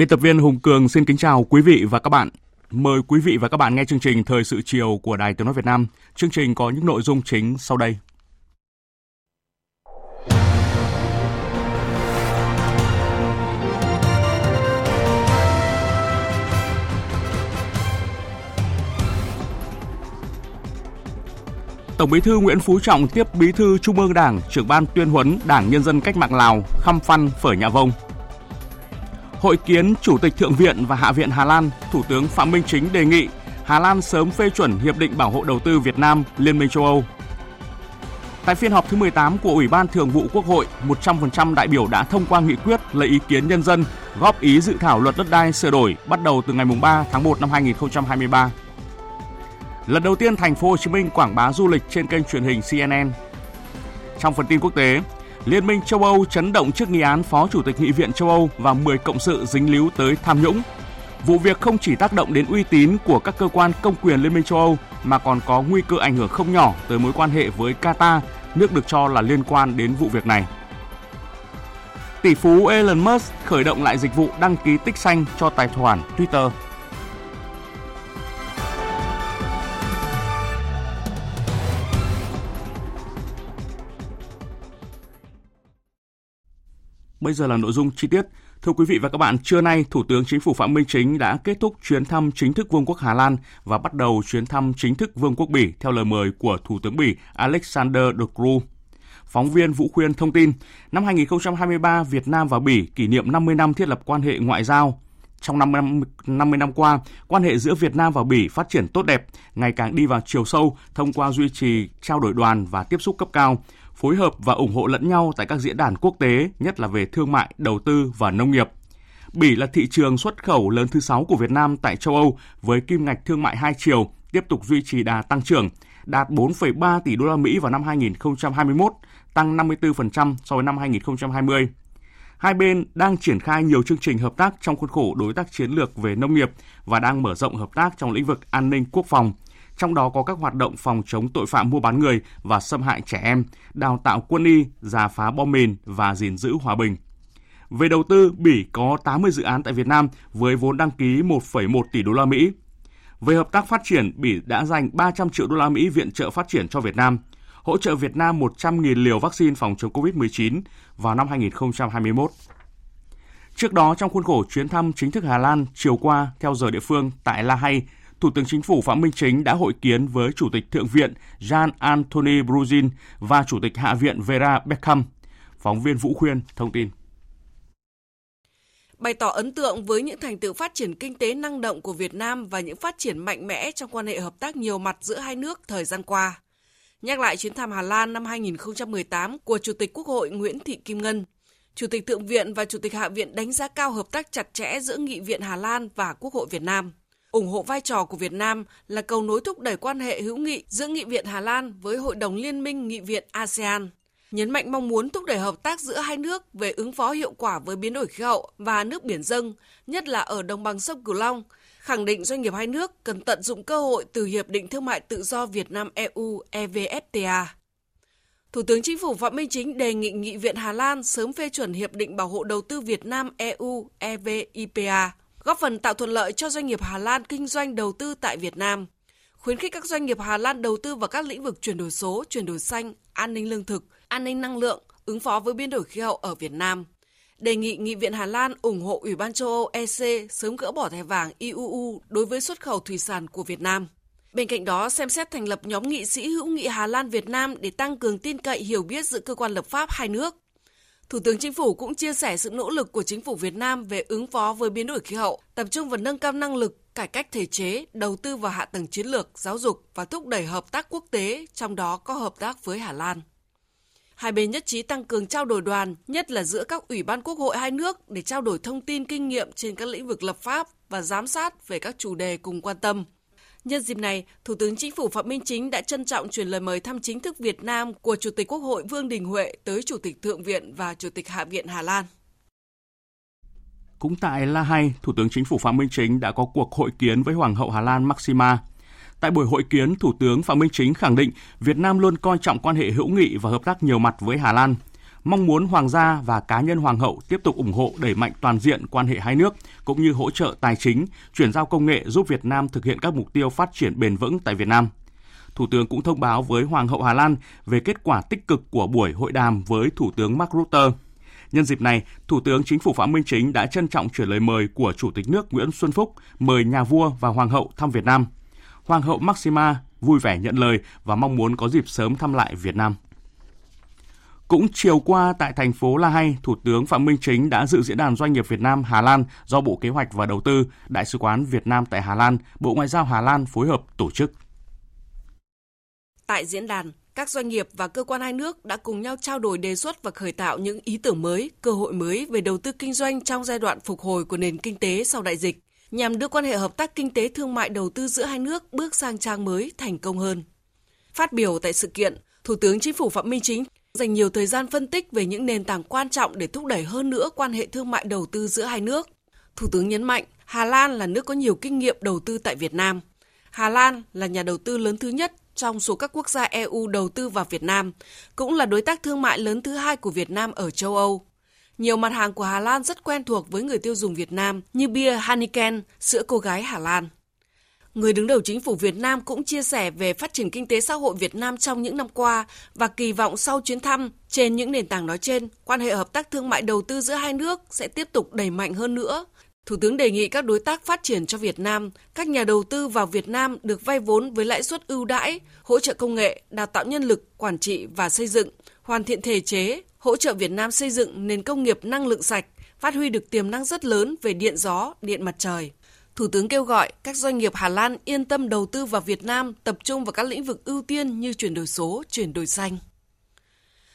Biên tập viên Hùng Cường xin kính chào quý vị và các bạn. Mời quý vị và các bạn nghe chương trình Thời sự chiều của Đài Tiếng Nói Việt Nam. Chương trình có những nội dung chính sau đây. Tổng Bí thư Nguyễn Phú Trọng tiếp Bí thư Trung ương Đảng, trưởng ban tuyên huấn Đảng Nhân dân Cách mạng Lào, Khăm Phan Phở Nhạ Vông. Hội kiến Chủ tịch Thượng viện và Hạ viện Hà Lan, Thủ tướng Phạm Minh Chính đề nghị Hà Lan sớm phê chuẩn Hiệp định Bảo hộ Đầu tư Việt Nam Liên minh châu Âu. Tại phiên họp thứ 18 của Ủy ban Thường vụ Quốc hội, 100% đại biểu đã thông qua nghị quyết lấy ý kiến nhân dân góp ý dự thảo luật đất đai sửa đổi bắt đầu từ ngày 3 tháng 1 năm 2023. Lần đầu tiên thành phố Hồ Chí Minh quảng bá du lịch trên kênh truyền hình CNN. Trong phần tin quốc tế, Liên minh châu Âu chấn động trước nghi án Phó Chủ tịch Nghị viện châu Âu và 10 cộng sự dính líu tới tham nhũng. Vụ việc không chỉ tác động đến uy tín của các cơ quan công quyền Liên minh châu Âu mà còn có nguy cơ ảnh hưởng không nhỏ tới mối quan hệ với Qatar, nước được cho là liên quan đến vụ việc này. Tỷ phú Elon Musk khởi động lại dịch vụ đăng ký tích xanh cho tài khoản Twitter. Bây giờ là nội dung chi tiết. Thưa quý vị và các bạn, trưa nay, Thủ tướng Chính phủ Phạm Minh Chính đã kết thúc chuyến thăm chính thức Vương quốc Hà Lan và bắt đầu chuyến thăm chính thức Vương quốc Bỉ theo lời mời của Thủ tướng Bỉ Alexander De Croo. Phóng viên Vũ Khuyên thông tin, năm 2023, Việt Nam và Bỉ kỷ niệm 50 năm thiết lập quan hệ ngoại giao. Trong 50 năm, 50 năm qua, quan hệ giữa Việt Nam và Bỉ phát triển tốt đẹp, ngày càng đi vào chiều sâu thông qua duy trì trao đổi đoàn và tiếp xúc cấp cao, phối hợp và ủng hộ lẫn nhau tại các diễn đàn quốc tế, nhất là về thương mại, đầu tư và nông nghiệp. Bỉ là thị trường xuất khẩu lớn thứ 6 của Việt Nam tại châu Âu với kim ngạch thương mại hai chiều tiếp tục duy trì đà tăng trưởng, đạt 4,3 tỷ đô la Mỹ vào năm 2021, tăng 54% so với năm 2020. Hai bên đang triển khai nhiều chương trình hợp tác trong khuôn khổ đối tác chiến lược về nông nghiệp và đang mở rộng hợp tác trong lĩnh vực an ninh quốc phòng – trong đó có các hoạt động phòng chống tội phạm mua bán người và xâm hại trẻ em, đào tạo quân y, giả phá bom mìn và gìn giữ hòa bình. Về đầu tư, Bỉ có 80 dự án tại Việt Nam với vốn đăng ký 1,1 tỷ đô la Mỹ. Về hợp tác phát triển, Bỉ đã dành 300 triệu đô la Mỹ viện trợ phát triển cho Việt Nam, hỗ trợ Việt Nam 100.000 liều vaccine phòng chống COVID-19 vào năm 2021. Trước đó, trong khuôn khổ chuyến thăm chính thức Hà Lan chiều qua theo giờ địa phương tại La Hay, Thủ tướng Chính phủ Phạm Minh Chính đã hội kiến với Chủ tịch Thượng viện Jean Anthony Bruzin và Chủ tịch Hạ viện Vera Beckham. Phóng viên Vũ Khuyên thông tin. Bày tỏ ấn tượng với những thành tựu phát triển kinh tế năng động của Việt Nam và những phát triển mạnh mẽ trong quan hệ hợp tác nhiều mặt giữa hai nước thời gian qua. Nhắc lại chuyến thăm Hà Lan năm 2018 của Chủ tịch Quốc hội Nguyễn Thị Kim Ngân, Chủ tịch Thượng viện và Chủ tịch Hạ viện đánh giá cao hợp tác chặt chẽ giữa Nghị viện Hà Lan và Quốc hội Việt Nam ủng hộ vai trò của Việt Nam là cầu nối thúc đẩy quan hệ hữu nghị giữa Nghị viện Hà Lan với Hội đồng Liên minh Nghị viện ASEAN, nhấn mạnh mong muốn thúc đẩy hợp tác giữa hai nước về ứng phó hiệu quả với biến đổi khí hậu và nước biển dâng, nhất là ở đồng bằng sông Cửu Long, khẳng định doanh nghiệp hai nước cần tận dụng cơ hội từ Hiệp định Thương mại Tự do Việt Nam-EU EVFTA. Thủ tướng Chính phủ Phạm Minh Chính đề nghị Nghị viện Hà Lan sớm phê chuẩn Hiệp định Bảo hộ Đầu tư Việt Nam-EU EVIPA góp phần tạo thuận lợi cho doanh nghiệp Hà Lan kinh doanh đầu tư tại Việt Nam, khuyến khích các doanh nghiệp Hà Lan đầu tư vào các lĩnh vực chuyển đổi số, chuyển đổi xanh, an ninh lương thực, an ninh năng lượng, ứng phó với biến đổi khí hậu ở Việt Nam. Đề nghị Nghị viện Hà Lan ủng hộ Ủy ban châu Âu EC sớm gỡ bỏ thẻ vàng IUU đối với xuất khẩu thủy sản của Việt Nam. Bên cạnh đó, xem xét thành lập nhóm nghị sĩ hữu nghị Hà Lan Việt Nam để tăng cường tin cậy hiểu biết giữa cơ quan lập pháp hai nước. Thủ tướng Chính phủ cũng chia sẻ sự nỗ lực của chính phủ Việt Nam về ứng phó với biến đổi khí hậu, tập trung vào nâng cao năng lực, cải cách thể chế, đầu tư vào hạ tầng chiến lược, giáo dục và thúc đẩy hợp tác quốc tế, trong đó có hợp tác với Hà Lan. Hai bên nhất trí tăng cường trao đổi đoàn, nhất là giữa các ủy ban quốc hội hai nước để trao đổi thông tin kinh nghiệm trên các lĩnh vực lập pháp và giám sát về các chủ đề cùng quan tâm. Nhân dịp này, Thủ tướng Chính phủ Phạm Minh Chính đã trân trọng truyền lời mời thăm chính thức Việt Nam của Chủ tịch Quốc hội Vương Đình Huệ tới Chủ tịch Thượng viện và Chủ tịch Hạ viện Hà Lan. Cũng tại La Hay, Thủ tướng Chính phủ Phạm Minh Chính đã có cuộc hội kiến với Hoàng hậu Hà Lan Maxima. Tại buổi hội kiến, Thủ tướng Phạm Minh Chính khẳng định Việt Nam luôn coi trọng quan hệ hữu nghị và hợp tác nhiều mặt với Hà Lan, mong muốn Hoàng gia và cá nhân Hoàng hậu tiếp tục ủng hộ đẩy mạnh toàn diện quan hệ hai nước, cũng như hỗ trợ tài chính, chuyển giao công nghệ giúp Việt Nam thực hiện các mục tiêu phát triển bền vững tại Việt Nam. Thủ tướng cũng thông báo với Hoàng hậu Hà Lan về kết quả tích cực của buổi hội đàm với Thủ tướng Mark Rutte. Nhân dịp này, Thủ tướng Chính phủ Phạm Minh Chính đã trân trọng chuyển lời mời của Chủ tịch nước Nguyễn Xuân Phúc mời nhà vua và Hoàng hậu thăm Việt Nam. Hoàng hậu Maxima vui vẻ nhận lời và mong muốn có dịp sớm thăm lại Việt Nam. Cũng chiều qua tại thành phố La Hay, Thủ tướng Phạm Minh Chính đã dự diễn đàn doanh nghiệp Việt Nam Hà Lan do Bộ Kế hoạch và Đầu tư, Đại sứ quán Việt Nam tại Hà Lan, Bộ Ngoại giao Hà Lan phối hợp tổ chức. Tại diễn đàn, các doanh nghiệp và cơ quan hai nước đã cùng nhau trao đổi đề xuất và khởi tạo những ý tưởng mới, cơ hội mới về đầu tư kinh doanh trong giai đoạn phục hồi của nền kinh tế sau đại dịch, nhằm đưa quan hệ hợp tác kinh tế thương mại đầu tư giữa hai nước bước sang trang mới thành công hơn. Phát biểu tại sự kiện, Thủ tướng Chính phủ Phạm Minh Chính dành nhiều thời gian phân tích về những nền tảng quan trọng để thúc đẩy hơn nữa quan hệ thương mại đầu tư giữa hai nước. Thủ tướng nhấn mạnh, Hà Lan là nước có nhiều kinh nghiệm đầu tư tại Việt Nam. Hà Lan là nhà đầu tư lớn thứ nhất trong số các quốc gia EU đầu tư vào Việt Nam, cũng là đối tác thương mại lớn thứ hai của Việt Nam ở châu Âu. Nhiều mặt hàng của Hà Lan rất quen thuộc với người tiêu dùng Việt Nam như bia Heineken, sữa cô gái Hà Lan. Người đứng đầu chính phủ Việt Nam cũng chia sẻ về phát triển kinh tế xã hội Việt Nam trong những năm qua và kỳ vọng sau chuyến thăm trên những nền tảng nói trên, quan hệ hợp tác thương mại đầu tư giữa hai nước sẽ tiếp tục đẩy mạnh hơn nữa. Thủ tướng đề nghị các đối tác phát triển cho Việt Nam, các nhà đầu tư vào Việt Nam được vay vốn với lãi suất ưu đãi, hỗ trợ công nghệ, đào tạo nhân lực, quản trị và xây dựng, hoàn thiện thể chế, hỗ trợ Việt Nam xây dựng nền công nghiệp năng lượng sạch, phát huy được tiềm năng rất lớn về điện gió, điện mặt trời. Thủ tướng kêu gọi các doanh nghiệp Hà Lan yên tâm đầu tư vào Việt Nam, tập trung vào các lĩnh vực ưu tiên như chuyển đổi số, chuyển đổi xanh.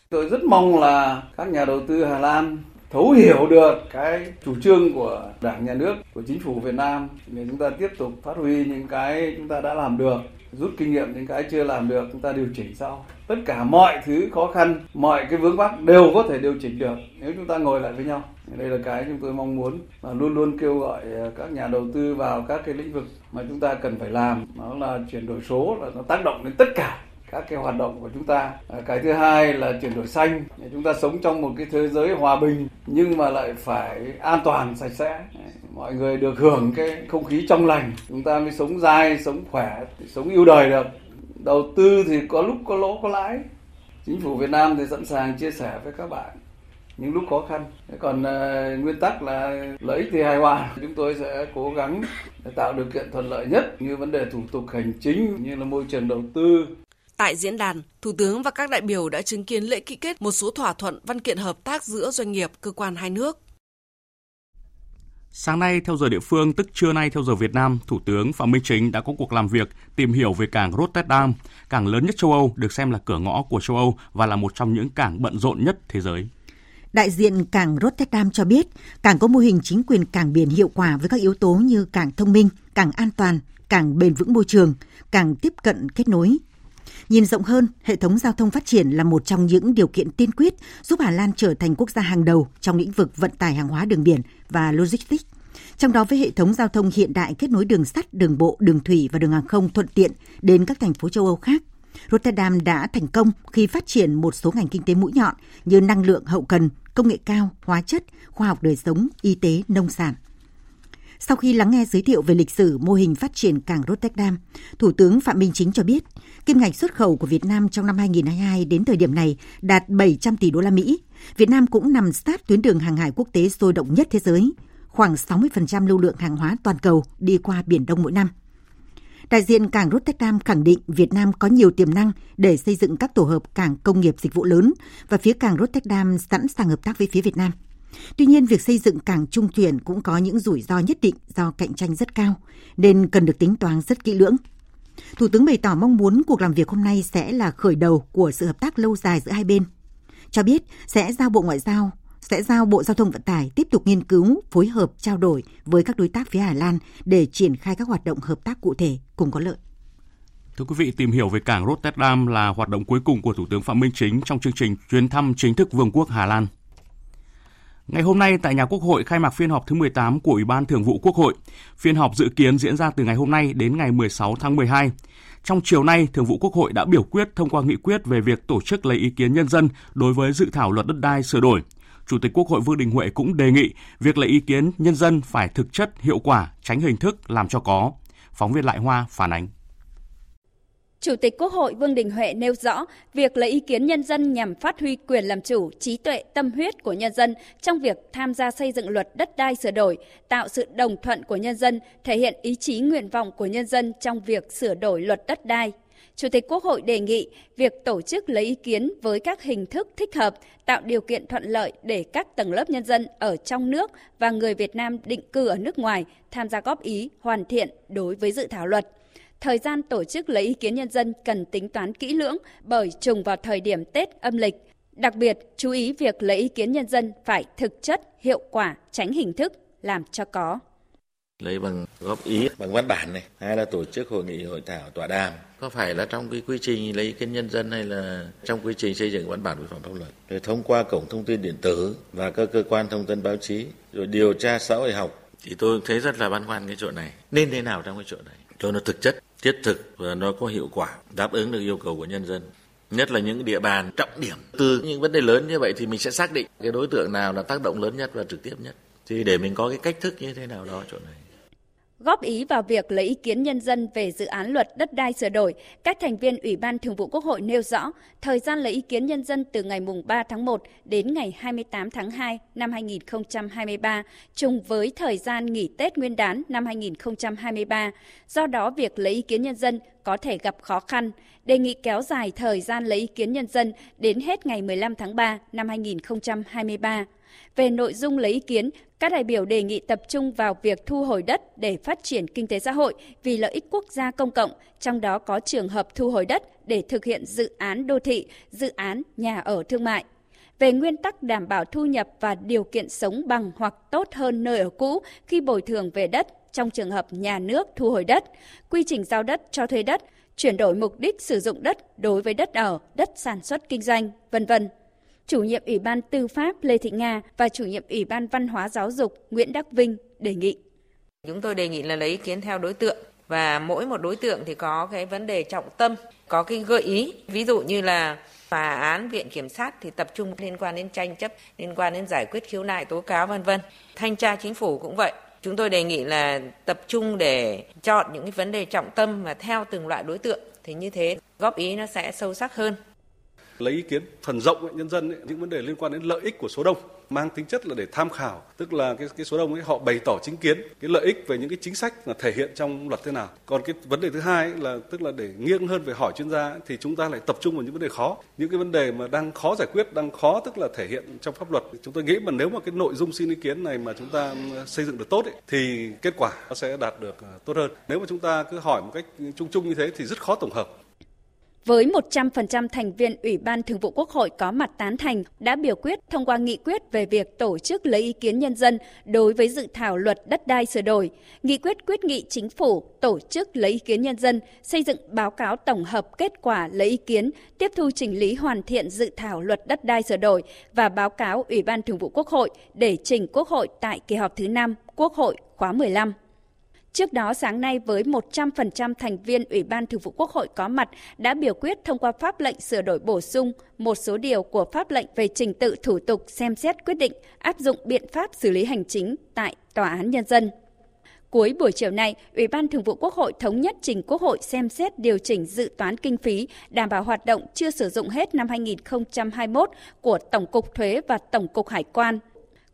Tôi rất mong là các nhà đầu tư Hà Lan thấu hiểu được cái chủ trương của Đảng, Nhà nước, của Chính phủ Việt Nam để chúng ta tiếp tục phát huy những cái chúng ta đã làm được, rút kinh nghiệm những cái chưa làm được chúng ta điều chỉnh sau. Tất cả mọi thứ khó khăn, mọi cái vướng mắc đều có thể điều chỉnh được nếu chúng ta ngồi lại với nhau. Đây là cái chúng tôi mong muốn và luôn luôn kêu gọi à, các nhà đầu tư vào các cái lĩnh vực mà chúng ta cần phải làm. Đó là chuyển đổi số là nó tác động đến tất cả các cái hoạt động của chúng ta. À, cái thứ hai là chuyển đổi xanh. Chúng ta sống trong một cái thế giới hòa bình nhưng mà lại phải an toàn, sạch sẽ. Mọi người được hưởng cái không khí trong lành. Chúng ta mới sống dai, sống khỏe, sống yêu đời được. Đầu tư thì có lúc có lỗ có lãi. Chính phủ Việt Nam thì sẵn sàng chia sẻ với các bạn những lúc khó khăn còn uh, nguyên tắc là lợi ích thì hài hòa chúng tôi sẽ cố gắng để tạo điều kiện thuận lợi nhất như vấn đề thủ tục hành chính như là môi trường đầu tư Tại diễn đàn, Thủ tướng và các đại biểu đã chứng kiến lễ ký kết một số thỏa thuận văn kiện hợp tác giữa doanh nghiệp, cơ quan hai nước. Sáng nay, theo giờ địa phương, tức trưa nay theo giờ Việt Nam, Thủ tướng Phạm Minh Chính đã có cuộc làm việc tìm hiểu về cảng Rotterdam, cảng lớn nhất châu Âu, được xem là cửa ngõ của châu Âu và là một trong những cảng bận rộn nhất thế giới. Đại diện cảng Rotterdam cho biết, cảng có mô hình chính quyền cảng biển hiệu quả với các yếu tố như cảng thông minh, cảng an toàn, cảng bền vững môi trường, cảng tiếp cận kết nối, Nhìn rộng hơn, hệ thống giao thông phát triển là một trong những điều kiện tiên quyết giúp Hà Lan trở thành quốc gia hàng đầu trong lĩnh vực vận tải hàng hóa đường biển và logistics. Trong đó với hệ thống giao thông hiện đại kết nối đường sắt, đường bộ, đường thủy và đường hàng không thuận tiện đến các thành phố châu Âu khác. Rotterdam đã thành công khi phát triển một số ngành kinh tế mũi nhọn như năng lượng hậu cần, công nghệ cao, hóa chất, khoa học đời sống, y tế, nông sản. Sau khi lắng nghe giới thiệu về lịch sử mô hình phát triển cảng Rotterdam, Thủ tướng Phạm Minh Chính cho biết, kim ngạch xuất khẩu của Việt Nam trong năm 2022 đến thời điểm này đạt 700 tỷ đô la Mỹ. Việt Nam cũng nằm sát tuyến đường hàng hải quốc tế sôi động nhất thế giới, khoảng 60% lưu lượng hàng hóa toàn cầu đi qua Biển Đông mỗi năm. Đại diện cảng Rotterdam khẳng định Việt Nam có nhiều tiềm năng để xây dựng các tổ hợp cảng công nghiệp dịch vụ lớn và phía cảng Rotterdam sẵn sàng hợp tác với phía Việt Nam. Tuy nhiên, việc xây dựng cảng trung chuyển cũng có những rủi ro nhất định do cạnh tranh rất cao, nên cần được tính toán rất kỹ lưỡng. Thủ tướng bày tỏ mong muốn cuộc làm việc hôm nay sẽ là khởi đầu của sự hợp tác lâu dài giữa hai bên. Cho biết sẽ giao Bộ Ngoại giao sẽ giao Bộ Giao thông Vận tải tiếp tục nghiên cứu, phối hợp trao đổi với các đối tác phía Hà Lan để triển khai các hoạt động hợp tác cụ thể cùng có lợi. Thưa quý vị, tìm hiểu về cảng Rotterdam là hoạt động cuối cùng của Thủ tướng Phạm Minh Chính trong chương trình chuyến thăm chính thức Vương quốc Hà Lan. Ngày hôm nay tại nhà Quốc hội khai mạc phiên họp thứ 18 của Ủy ban Thường vụ Quốc hội. Phiên họp dự kiến diễn ra từ ngày hôm nay đến ngày 16 tháng 12. Trong chiều nay, Thường vụ Quốc hội đã biểu quyết thông qua nghị quyết về việc tổ chức lấy ý kiến nhân dân đối với dự thảo luật đất đai sửa đổi. Chủ tịch Quốc hội Vương Đình Huệ cũng đề nghị việc lấy ý kiến nhân dân phải thực chất, hiệu quả, tránh hình thức làm cho có. Phóng viên Lại Hoa phản ánh. Chủ tịch Quốc hội Vương Đình Huệ nêu rõ, việc lấy ý kiến nhân dân nhằm phát huy quyền làm chủ, trí tuệ, tâm huyết của nhân dân trong việc tham gia xây dựng luật đất đai sửa đổi, tạo sự đồng thuận của nhân dân, thể hiện ý chí nguyện vọng của nhân dân trong việc sửa đổi luật đất đai. Chủ tịch Quốc hội đề nghị việc tổ chức lấy ý kiến với các hình thức thích hợp, tạo điều kiện thuận lợi để các tầng lớp nhân dân ở trong nước và người Việt Nam định cư ở nước ngoài tham gia góp ý, hoàn thiện đối với dự thảo luật. Thời gian tổ chức lấy ý kiến nhân dân cần tính toán kỹ lưỡng bởi trùng vào thời điểm Tết âm lịch. Đặc biệt, chú ý việc lấy ý kiến nhân dân phải thực chất, hiệu quả, tránh hình thức, làm cho có. Lấy bằng góp ý bằng văn bản này hay là tổ chức hội nghị hội thảo tọa đàm. Có phải là trong cái quy trình lấy ý kiến nhân dân hay là trong quy trình xây dựng văn bản quy phạm pháp luật? Rồi thông qua cổng thông tin điện tử và các cơ quan thông tin báo chí rồi điều tra xã hội học. Thì tôi thấy rất là băn khoăn cái chỗ này. Nên thế nào trong cái chỗ này cho nó thực chất, thiết thực và nó có hiệu quả, đáp ứng được yêu cầu của nhân dân. Nhất là những địa bàn trọng điểm. Từ những vấn đề lớn như vậy thì mình sẽ xác định cái đối tượng nào là tác động lớn nhất và trực tiếp nhất. Thì để mình có cái cách thức như thế nào đó chỗ này. Góp ý vào việc lấy ý kiến nhân dân về dự án luật đất đai sửa đổi, các thành viên Ủy ban Thường vụ Quốc hội nêu rõ, thời gian lấy ý kiến nhân dân từ ngày 3 tháng 1 đến ngày 28 tháng 2 năm 2023, trùng với thời gian nghỉ Tết Nguyên đán năm 2023. Do đó, việc lấy ý kiến nhân dân có thể gặp khó khăn, đề nghị kéo dài thời gian lấy ý kiến nhân dân đến hết ngày 15 tháng 3 năm 2023. Về nội dung lấy ý kiến, các đại biểu đề nghị tập trung vào việc thu hồi đất để phát triển kinh tế xã hội vì lợi ích quốc gia công cộng, trong đó có trường hợp thu hồi đất để thực hiện dự án đô thị, dự án nhà ở thương mại. Về nguyên tắc đảm bảo thu nhập và điều kiện sống bằng hoặc tốt hơn nơi ở cũ khi bồi thường về đất trong trường hợp nhà nước thu hồi đất, quy trình giao đất cho thuê đất, chuyển đổi mục đích sử dụng đất đối với đất ở, đất sản xuất kinh doanh, vân vân chủ nhiệm Ủy ban Tư pháp Lê Thị Nga và chủ nhiệm Ủy ban Văn hóa Giáo dục Nguyễn Đắc Vinh đề nghị. Chúng tôi đề nghị là lấy ý kiến theo đối tượng và mỗi một đối tượng thì có cái vấn đề trọng tâm, có cái gợi ý, ví dụ như là tòa án, viện kiểm sát thì tập trung liên quan đến tranh chấp, liên quan đến giải quyết khiếu nại, tố cáo vân vân. Thanh tra chính phủ cũng vậy. Chúng tôi đề nghị là tập trung để chọn những cái vấn đề trọng tâm và theo từng loại đối tượng thì như thế góp ý nó sẽ sâu sắc hơn lấy ý kiến phần rộng ấy, nhân dân ấy, những vấn đề liên quan đến lợi ích của số đông mang tính chất là để tham khảo tức là cái cái số đông ấy họ bày tỏ chính kiến cái lợi ích về những cái chính sách là thể hiện trong luật thế nào. Còn cái vấn đề thứ hai ấy là tức là để nghiêng hơn về hỏi chuyên gia ấy, thì chúng ta lại tập trung vào những vấn đề khó. Những cái vấn đề mà đang khó giải quyết đang khó tức là thể hiện trong pháp luật chúng tôi nghĩ mà nếu mà cái nội dung xin ý kiến này mà chúng ta ừ, xây dựng được tốt ấy, thì kết quả nó sẽ đạt được ờ, tốt hơn. Nếu mà chúng ta cứ hỏi một cách chung chung như thế thì rất khó tổng hợp với 100% thành viên Ủy ban Thường vụ Quốc hội có mặt tán thành đã biểu quyết thông qua nghị quyết về việc tổ chức lấy ý kiến nhân dân đối với dự thảo luật đất đai sửa đổi. Nghị quyết quyết nghị chính phủ tổ chức lấy ý kiến nhân dân, xây dựng báo cáo tổng hợp kết quả lấy ý kiến, tiếp thu chỉnh lý hoàn thiện dự thảo luật đất đai sửa đổi và báo cáo Ủy ban Thường vụ Quốc hội để trình Quốc hội tại kỳ họp thứ 5 Quốc hội khóa 15. Trước đó sáng nay với 100% thành viên Ủy ban Thường vụ Quốc hội có mặt đã biểu quyết thông qua pháp lệnh sửa đổi bổ sung một số điều của pháp lệnh về trình tự thủ tục xem xét quyết định áp dụng biện pháp xử lý hành chính tại Tòa án Nhân dân. Cuối buổi chiều nay, Ủy ban Thường vụ Quốc hội thống nhất trình Quốc hội xem xét điều chỉnh dự toán kinh phí đảm bảo hoạt động chưa sử dụng hết năm 2021 của Tổng cục Thuế và Tổng cục Hải quan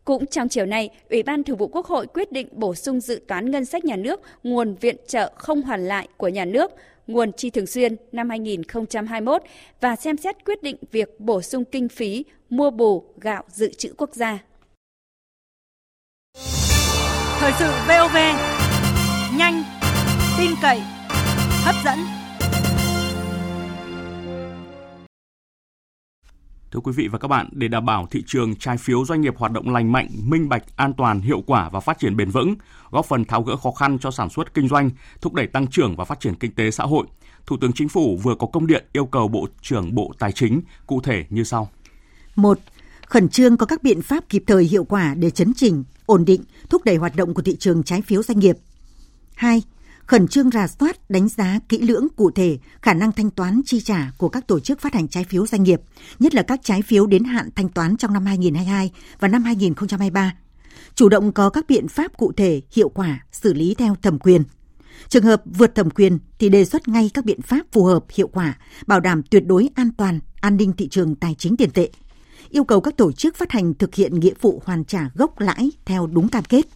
cũng trong chiều nay, Ủy ban Thường vụ Quốc hội quyết định bổ sung dự toán ngân sách nhà nước nguồn viện trợ không hoàn lại của nhà nước, nguồn chi thường xuyên năm 2021 và xem xét quyết định việc bổ sung kinh phí mua bù gạo dự trữ quốc gia. Thời sự VOV, nhanh, tin cậy, hấp dẫn. Thưa quý vị và các bạn, để đảm bảo thị trường trái phiếu doanh nghiệp hoạt động lành mạnh, minh bạch, an toàn, hiệu quả và phát triển bền vững, góp phần tháo gỡ khó khăn cho sản xuất kinh doanh, thúc đẩy tăng trưởng và phát triển kinh tế xã hội, Thủ tướng Chính phủ vừa có công điện yêu cầu Bộ trưởng Bộ Tài chính cụ thể như sau. 1. Khẩn trương có các biện pháp kịp thời hiệu quả để chấn chỉnh, ổn định, thúc đẩy hoạt động của thị trường trái phiếu doanh nghiệp. 2 khẩn trương rà soát, đánh giá kỹ lưỡng cụ thể khả năng thanh toán chi trả của các tổ chức phát hành trái phiếu doanh nghiệp, nhất là các trái phiếu đến hạn thanh toán trong năm 2022 và năm 2023. Chủ động có các biện pháp cụ thể, hiệu quả, xử lý theo thẩm quyền. Trường hợp vượt thẩm quyền thì đề xuất ngay các biện pháp phù hợp, hiệu quả, bảo đảm tuyệt đối an toàn, an ninh thị trường tài chính tiền tệ. Yêu cầu các tổ chức phát hành thực hiện nghĩa vụ hoàn trả gốc lãi theo đúng cam kết.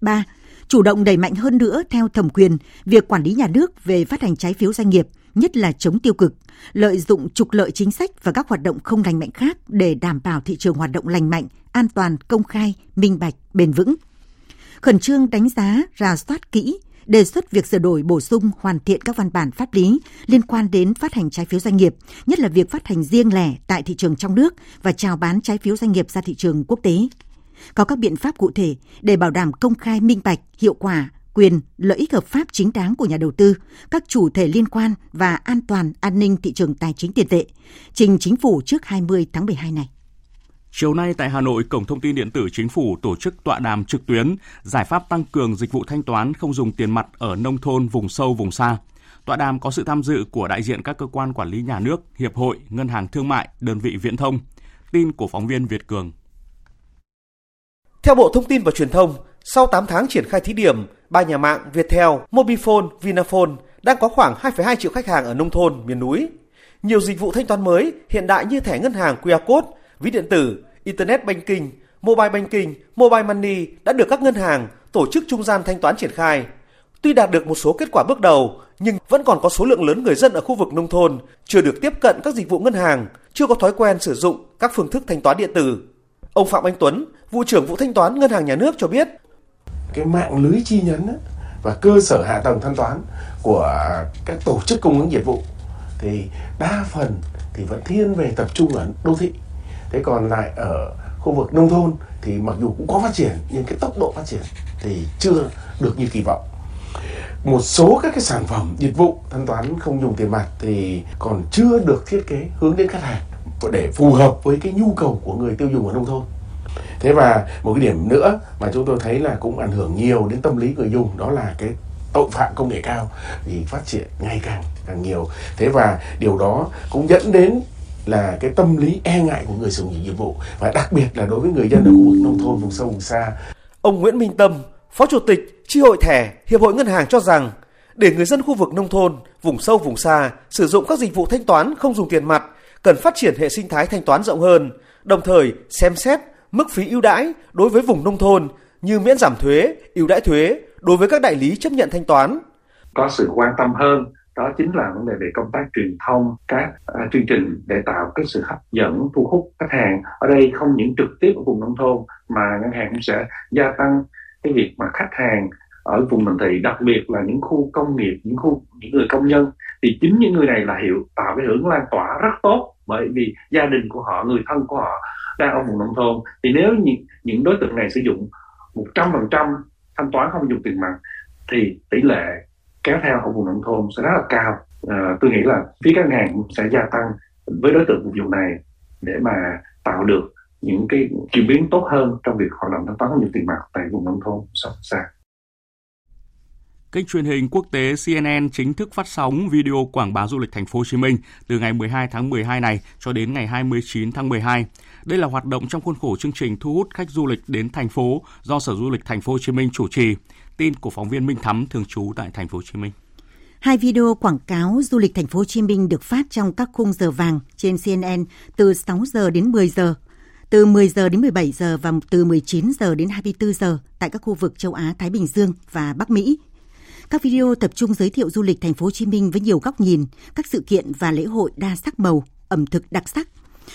3 chủ động đẩy mạnh hơn nữa theo thẩm quyền việc quản lý nhà nước về phát hành trái phiếu doanh nghiệp, nhất là chống tiêu cực, lợi dụng trục lợi chính sách và các hoạt động không lành mạnh khác để đảm bảo thị trường hoạt động lành mạnh, an toàn, công khai, minh bạch, bền vững. Khẩn trương đánh giá, rà soát kỹ, đề xuất việc sửa đổi bổ sung hoàn thiện các văn bản pháp lý liên quan đến phát hành trái phiếu doanh nghiệp, nhất là việc phát hành riêng lẻ tại thị trường trong nước và chào bán trái phiếu doanh nghiệp ra thị trường quốc tế có các biện pháp cụ thể để bảo đảm công khai minh bạch, hiệu quả, quyền, lợi ích hợp pháp chính đáng của nhà đầu tư, các chủ thể liên quan và an toàn an ninh thị trường tài chính tiền tệ, trình chính phủ trước 20 tháng 12 này. Chiều nay tại Hà Nội, Cổng Thông tin Điện tử Chính phủ tổ chức tọa đàm trực tuyến giải pháp tăng cường dịch vụ thanh toán không dùng tiền mặt ở nông thôn, vùng sâu, vùng xa. Tọa đàm có sự tham dự của đại diện các cơ quan quản lý nhà nước, hiệp hội, ngân hàng thương mại, đơn vị viễn thông. Tin của phóng viên Việt Cường. Theo Bộ Thông tin và Truyền thông, sau 8 tháng triển khai thí điểm, ba nhà mạng Viettel, Mobifone, Vinaphone đang có khoảng 2,2 triệu khách hàng ở nông thôn, miền núi. Nhiều dịch vụ thanh toán mới hiện đại như thẻ ngân hàng QR code, ví điện tử, Internet banking, mobile banking, mobile money đã được các ngân hàng, tổ chức trung gian thanh toán triển khai. Tuy đạt được một số kết quả bước đầu, nhưng vẫn còn có số lượng lớn người dân ở khu vực nông thôn chưa được tiếp cận các dịch vụ ngân hàng, chưa có thói quen sử dụng các phương thức thanh toán điện tử. Ông Phạm Anh Tuấn, vụ trưởng vụ thanh toán ngân hàng nhà nước cho biết, cái mạng lưới chi nhánh và cơ sở hạ tầng thanh toán của các tổ chức cung ứng dịch vụ thì đa phần thì vẫn thiên về tập trung ở đô thị. Thế còn lại ở khu vực nông thôn thì mặc dù cũng có phát triển nhưng cái tốc độ phát triển thì chưa được như kỳ vọng. Một số các cái sản phẩm dịch vụ thanh toán không dùng tiền mặt thì còn chưa được thiết kế hướng đến khách hàng để phù hợp với cái nhu cầu của người tiêu dùng ở nông thôn thế và một cái điểm nữa mà chúng tôi thấy là cũng ảnh hưởng nhiều đến tâm lý người dùng đó là cái tội phạm công nghệ cao thì phát triển ngày càng càng nhiều thế và điều đó cũng dẫn đến là cái tâm lý e ngại của người sử dụng dịch vụ và đặc biệt là đối với người dân ở khu vực nông thôn vùng sâu vùng xa. Ông Nguyễn Minh Tâm, Phó Chủ tịch Chi hội thẻ Hiệp hội Ngân hàng cho rằng để người dân khu vực nông thôn, vùng sâu vùng xa sử dụng các dịch vụ thanh toán không dùng tiền mặt, cần phát triển hệ sinh thái thanh toán rộng hơn, đồng thời xem xét mức phí ưu đãi đối với vùng nông thôn như miễn giảm thuế, ưu đãi thuế đối với các đại lý chấp nhận thanh toán. Có sự quan tâm hơn đó chính là vấn đề về công tác truyền thông các à, chương trình để tạo cái sự hấp dẫn thu hút khách hàng ở đây không những trực tiếp ở vùng nông thôn mà ngân hàng cũng sẽ gia tăng cái việc mà khách hàng ở vùng thành thị đặc biệt là những khu công nghiệp những khu những người công nhân thì chính những người này là hiệu tạo cái hưởng lan tỏa rất tốt. Bởi vì gia đình của họ người thân của họ đang ở vùng nông thôn. Thì nếu những, những đối tượng này sử dụng 100% thanh toán không dùng tiền mặt thì tỷ lệ kéo theo ở vùng nông thôn sẽ rất là cao. À, tôi nghĩ là phía các ngân hàng cũng sẽ gia tăng với đối tượng vùng này để mà tạo được những cái chuyển biến tốt hơn trong việc hoạt động thanh toán không dùng tiền mặt tại vùng nông thôn sâu xa. Kênh truyền hình quốc tế CNN chính thức phát sóng video quảng bá du lịch thành phố Hồ Chí Minh từ ngày 12 tháng 12 này cho đến ngày 29 tháng 12. Đây là hoạt động trong khuôn khổ chương trình thu hút khách du lịch đến thành phố do Sở Du lịch thành phố Hồ Chí Minh chủ trì. Tin của phóng viên Minh Thắm thường trú tại thành phố Hồ Chí Minh. Hai video quảng cáo du lịch thành phố Hồ Chí Minh được phát trong các khung giờ vàng trên CNN từ 6 giờ đến 10 giờ, từ 10 giờ đến 17 giờ và từ 19 giờ đến 24 giờ tại các khu vực châu Á, Thái Bình Dương và Bắc Mỹ. Các video tập trung giới thiệu du lịch thành phố Hồ Chí Minh với nhiều góc nhìn, các sự kiện và lễ hội đa sắc màu, ẩm thực đặc sắc.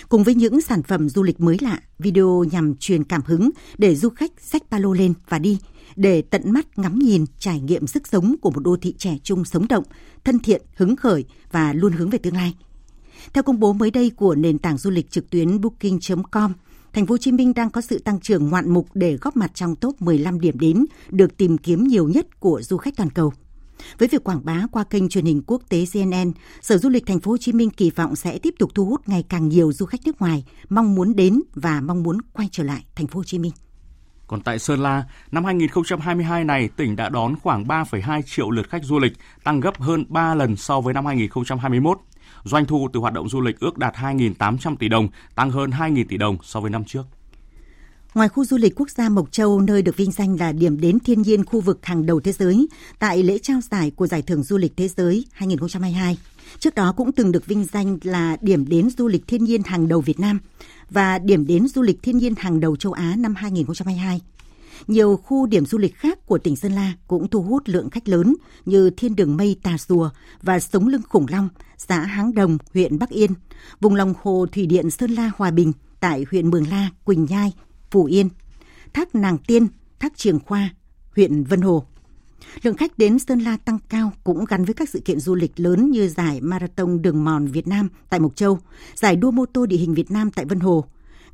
Cùng với những sản phẩm du lịch mới lạ, video nhằm truyền cảm hứng để du khách xách ba lô lên và đi, để tận mắt ngắm nhìn, trải nghiệm sức sống của một đô thị trẻ trung sống động, thân thiện, hứng khởi và luôn hướng về tương lai. Theo công bố mới đây của nền tảng du lịch trực tuyến booking.com, Thành phố Hồ Chí Minh đang có sự tăng trưởng ngoạn mục để góp mặt trong top 15 điểm đến được tìm kiếm nhiều nhất của du khách toàn cầu. Với việc quảng bá qua kênh truyền hình quốc tế CNN, Sở Du lịch Thành phố Hồ Chí Minh kỳ vọng sẽ tiếp tục thu hút ngày càng nhiều du khách nước ngoài mong muốn đến và mong muốn quay trở lại Thành phố Hồ Chí Minh. Còn tại Sơn La, năm 2022 này, tỉnh đã đón khoảng 3,2 triệu lượt khách du lịch, tăng gấp hơn 3 lần so với năm 2021. Doanh thu từ hoạt động du lịch ước đạt 2.800 tỷ đồng, tăng hơn 2.000 tỷ đồng so với năm trước. Ngoài khu du lịch quốc gia Mộc Châu, nơi được vinh danh là điểm đến thiên nhiên khu vực hàng đầu thế giới, tại lễ trao giải của Giải thưởng Du lịch Thế giới 2022, trước đó cũng từng được vinh danh là điểm đến du lịch thiên nhiên hàng đầu Việt Nam và điểm đến du lịch thiên nhiên hàng đầu châu Á năm 2022. Nhiều khu điểm du lịch khác của tỉnh Sơn La cũng thu hút lượng khách lớn như Thiên Đường Mây Tà rùa và Sống Lưng Khủng Long, xã Háng Đồng, huyện Bắc Yên, vùng lòng hồ Thủy Điện Sơn La Hòa Bình tại huyện Mường La, Quỳnh Nhai, Phú Yên, thác Nàng Tiên, thác Trường Khoa, huyện Vân Hồ. Lượng khách đến Sơn La tăng cao cũng gắn với các sự kiện du lịch lớn như giải Marathon Đường Mòn Việt Nam tại Mộc Châu, giải đua mô tô địa hình Việt Nam tại Vân Hồ,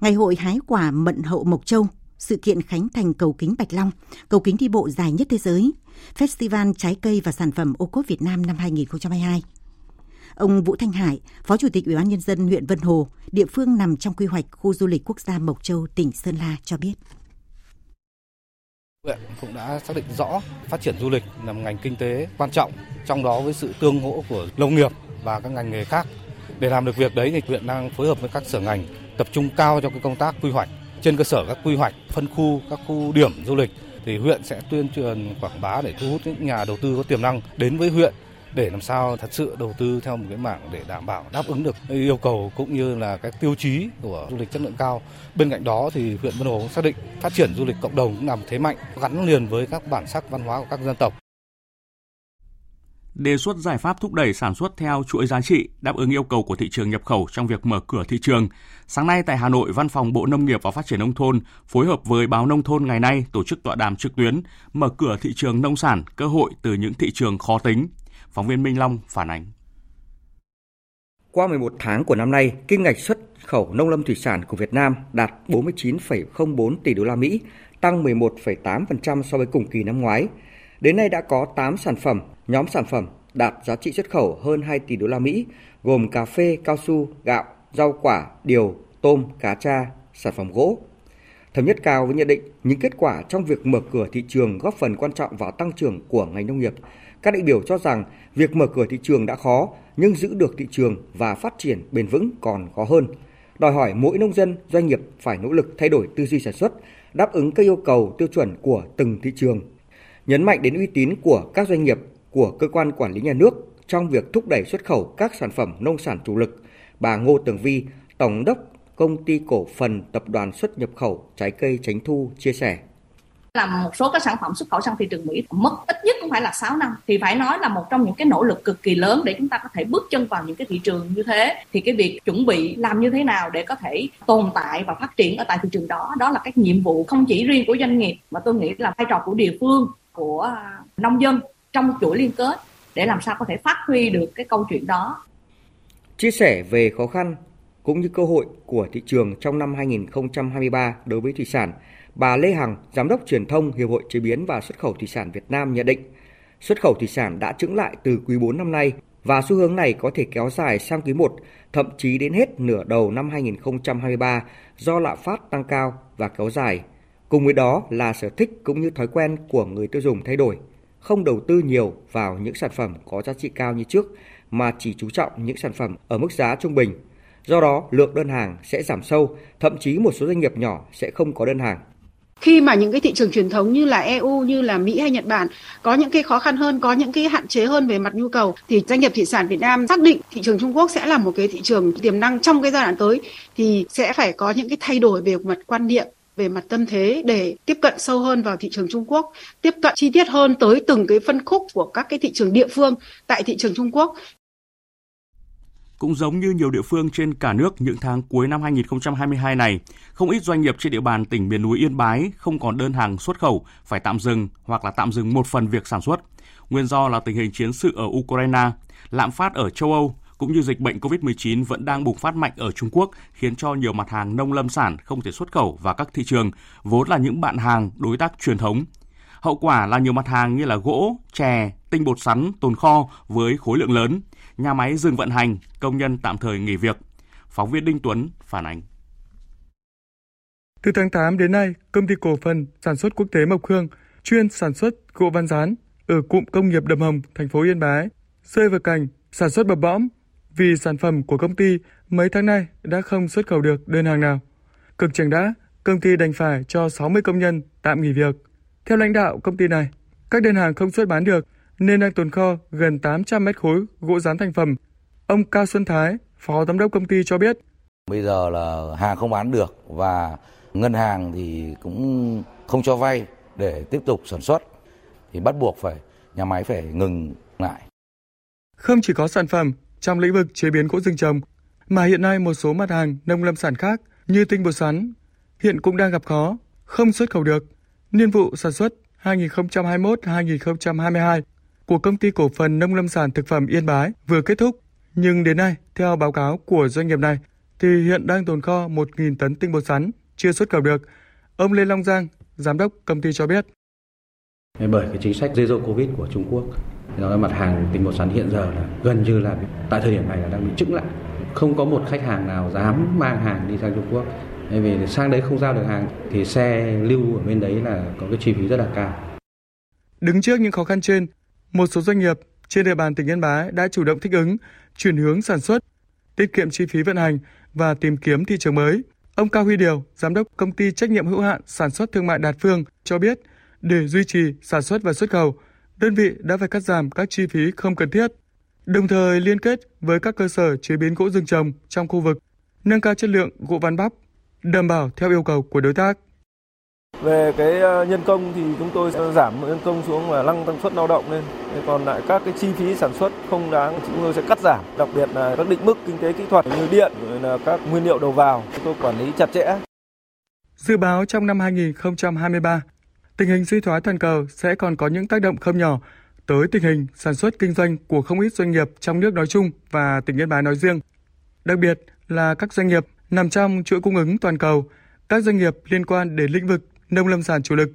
Ngày hội hái quả Mận Hậu Mộc Châu, sự kiện khánh thành cầu kính Bạch Long, cầu kính đi bộ dài nhất thế giới, Festival Trái cây và sản phẩm ô cốp Việt Nam năm 2022. Ông Vũ Thanh Hải, Phó Chủ tịch Ủy ban nhân dân huyện Vân Hồ, địa phương nằm trong quy hoạch khu du lịch quốc gia Mộc Châu, tỉnh Sơn La cho biết. Huyện cũng đã xác định rõ phát triển du lịch là một ngành kinh tế quan trọng, trong đó với sự tương hỗ của nông nghiệp và các ngành nghề khác. Để làm được việc đấy thì huyện đang phối hợp với các sở ngành tập trung cao cho cái công tác quy hoạch. Trên cơ sở các quy hoạch, phân khu, các khu điểm du lịch thì huyện sẽ tuyên truyền quảng bá để thu hút những nhà đầu tư có tiềm năng đến với huyện để làm sao thật sự đầu tư theo một cái mạng để đảm bảo đáp ứng được yêu cầu cũng như là các tiêu chí của du lịch chất lượng cao. Bên cạnh đó thì huyện Vân Hồ cũng xác định phát triển du lịch cộng đồng cũng làm thế mạnh gắn liền với các bản sắc văn hóa của các dân tộc. Đề xuất giải pháp thúc đẩy sản xuất theo chuỗi giá trị, đáp ứng yêu cầu của thị trường nhập khẩu trong việc mở cửa thị trường. Sáng nay tại Hà Nội, Văn phòng Bộ Nông nghiệp và Phát triển Nông thôn phối hợp với báo Nông thôn ngày nay tổ chức tọa đàm trực tuyến mở cửa thị trường nông sản, cơ hội từ những thị trường khó tính. Phóng viên Minh Long phản ánh. Qua 11 tháng của năm nay, kim ngạch xuất khẩu nông lâm thủy sản của Việt Nam đạt 49,04 tỷ đô la Mỹ, tăng 11,8% so với cùng kỳ năm ngoái. Đến nay đã có 8 sản phẩm, nhóm sản phẩm đạt giá trị xuất khẩu hơn 2 tỷ đô la Mỹ, gồm cà phê, cao su, gạo, rau quả, điều, tôm, cá tra, sản phẩm gỗ. Thống nhất cao với nhận định những kết quả trong việc mở cửa thị trường góp phần quan trọng vào tăng trưởng của ngành nông nghiệp. Các đại biểu cho rằng việc mở cửa thị trường đã khó, nhưng giữ được thị trường và phát triển bền vững còn khó hơn. Đòi hỏi mỗi nông dân, doanh nghiệp phải nỗ lực thay đổi tư duy sản xuất, đáp ứng các yêu cầu tiêu chuẩn của từng thị trường. Nhấn mạnh đến uy tín của các doanh nghiệp, của cơ quan quản lý nhà nước trong việc thúc đẩy xuất khẩu các sản phẩm nông sản chủ lực, bà Ngô Tường Vi, Tổng đốc Công ty Cổ phần Tập đoàn xuất nhập khẩu Trái cây Tránh Thu chia sẻ. Là một số các sản phẩm xuất khẩu sang thị trường Mỹ mất ít nhất cũng phải là 6 năm. Thì phải nói là một trong những cái nỗ lực cực kỳ lớn để chúng ta có thể bước chân vào những cái thị trường như thế. Thì cái việc chuẩn bị làm như thế nào để có thể tồn tại và phát triển ở tại thị trường đó đó là các nhiệm vụ không chỉ riêng của doanh nghiệp mà tôi nghĩ là vai trò của địa phương của nông dân trong chuỗi liên kết để làm sao có thể phát huy được cái câu chuyện đó. Chia sẻ về khó khăn cũng như cơ hội của thị trường trong năm 2023 đối với thủy sản, bà Lê Hằng, Giám đốc truyền thông Hiệp hội Chế biến và Xuất khẩu Thủy sản Việt Nam nhận định, xuất khẩu thủy sản đã chững lại từ quý 4 năm nay và xu hướng này có thể kéo dài sang quý 1, thậm chí đến hết nửa đầu năm 2023 do lạm phát tăng cao và kéo dài. Cùng với đó là sở thích cũng như thói quen của người tiêu dùng thay đổi, không đầu tư nhiều vào những sản phẩm có giá trị cao như trước mà chỉ chú trọng những sản phẩm ở mức giá trung bình. Do đó, lượng đơn hàng sẽ giảm sâu, thậm chí một số doanh nghiệp nhỏ sẽ không có đơn hàng. khi mà những cái thị trường truyền thống như là EU như là Mỹ hay Nhật Bản có những cái khó khăn hơn có những cái hạn chế hơn về mặt nhu cầu thì doanh nghiệp thủy sản Việt Nam xác định thị trường Trung Quốc sẽ là một cái thị trường tiềm năng trong cái giai đoạn tới thì sẽ phải có những cái thay đổi về mặt quan niệm về mặt tâm thế để tiếp cận sâu hơn vào thị trường Trung Quốc, tiếp cận chi tiết hơn tới từng cái phân khúc của các cái thị trường địa phương tại thị trường Trung Quốc. Cũng giống như nhiều địa phương trên cả nước những tháng cuối năm 2022 này, không ít doanh nghiệp trên địa bàn tỉnh miền núi Yên Bái không còn đơn hàng xuất khẩu, phải tạm dừng hoặc là tạm dừng một phần việc sản xuất. Nguyên do là tình hình chiến sự ở Ukraine, lạm phát ở châu Âu cũng như dịch bệnh COVID-19 vẫn đang bùng phát mạnh ở Trung Quốc, khiến cho nhiều mặt hàng nông lâm sản không thể xuất khẩu vào các thị trường, vốn là những bạn hàng đối tác truyền thống. Hậu quả là nhiều mặt hàng như là gỗ, chè, tinh bột sắn tồn kho với khối lượng lớn, nhà máy dừng vận hành, công nhân tạm thời nghỉ việc. Phóng viên Đinh Tuấn phản ánh. Từ tháng 8 đến nay, công ty cổ phần sản xuất quốc tế Mộc Hương chuyên sản xuất gỗ văn rán ở cụm công nghiệp Đầm Hồng, thành phố Yên Bái, rơi vào cảnh sản xuất bập bõm vì sản phẩm của công ty mấy tháng nay đã không xuất khẩu được đơn hàng nào. Cực chẳng đã, công ty đành phải cho 60 công nhân tạm nghỉ việc. Theo lãnh đạo công ty này, các đơn hàng không xuất bán được nên đang tồn kho gần 800 mét khối gỗ rán thành phẩm. Ông Cao Xuân Thái, Phó Giám đốc công ty cho biết. Bây giờ là hàng không bán được và ngân hàng thì cũng không cho vay để tiếp tục sản xuất thì bắt buộc phải nhà máy phải ngừng lại. Không chỉ có sản phẩm trong lĩnh vực chế biến gỗ rừng trồng, mà hiện nay một số mặt hàng nông lâm sản khác như tinh bột sắn hiện cũng đang gặp khó, không xuất khẩu được. Niên vụ sản xuất 2021-2022 của công ty cổ phần nông lâm sản thực phẩm Yên Bái vừa kết thúc, nhưng đến nay, theo báo cáo của doanh nghiệp này, thì hiện đang tồn kho 1.000 tấn tinh bột sắn chưa xuất khẩu được. Ông Lê Long Giang, giám đốc công ty cho biết. Bởi cái chính sách zero covid của Trung Quốc, nó là mặt hàng tinh bột sắn hiện giờ là gần như là tại thời điểm này là đang bị trứng lại. Không có một khách hàng nào dám mang hàng đi sang Trung Quốc. Bởi vì sang đấy không giao được hàng thì xe lưu ở bên đấy là có cái chi phí rất là cao. Đứng trước những khó khăn trên, một số doanh nghiệp trên địa bàn tỉnh Yên Bái đã chủ động thích ứng, chuyển hướng sản xuất, tiết kiệm chi phí vận hành và tìm kiếm thị trường mới. Ông Cao Huy Điều, giám đốc công ty trách nhiệm hữu hạn sản xuất thương mại Đạt Phương cho biết, để duy trì sản xuất và xuất khẩu, đơn vị đã phải cắt giảm các chi phí không cần thiết, đồng thời liên kết với các cơ sở chế biến gỗ rừng trồng trong khu vực, nâng cao chất lượng gỗ ván bắp, đảm bảo theo yêu cầu của đối tác. Về cái ờ, nhân công thì chúng tôi sẽ giảm nhân công xuống và tăng năng suất lao động lên. Còn lại các cái chi phí sản xuất không đáng chúng tôi sẽ cắt giảm, đặc biệt là các định mức kinh tế kỹ thuật như điện rồi là các nguyên liệu đầu vào chúng tôi quản lý chặt chẽ. Dự báo trong năm 2023, tình hình suy thoái toàn cầu sẽ còn có những tác động không nhỏ tới tình hình sản xuất kinh doanh của không ít doanh nghiệp trong nước nói chung và tỉnh Yên Bái nói riêng. Đặc biệt là các doanh nghiệp nằm trong chuỗi cung ứng toàn cầu, các doanh nghiệp liên quan đến lĩnh vực nông lâm sản chủ lực.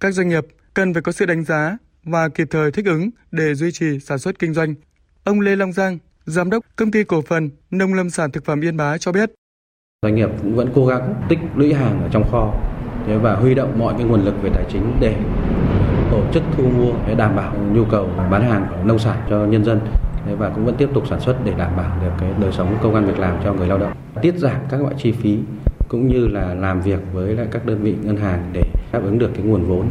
Các doanh nghiệp cần phải có sự đánh giá và kịp thời thích ứng để duy trì sản xuất kinh doanh. Ông Lê Long Giang, giám đốc công ty cổ phần nông lâm sản thực phẩm Yên Bái cho biết. Doanh nghiệp cũng vẫn cố gắng tích lũy hàng ở trong kho và huy động mọi cái nguồn lực về tài chính để tổ chức thu mua để đảm bảo nhu cầu bán hàng nông sản cho nhân dân và cũng vẫn tiếp tục sản xuất để đảm bảo được cái đời sống công an việc làm cho người lao động tiết giảm các loại chi phí cũng như là làm việc với lại các đơn vị ngân hàng để đáp ứng được cái nguồn vốn.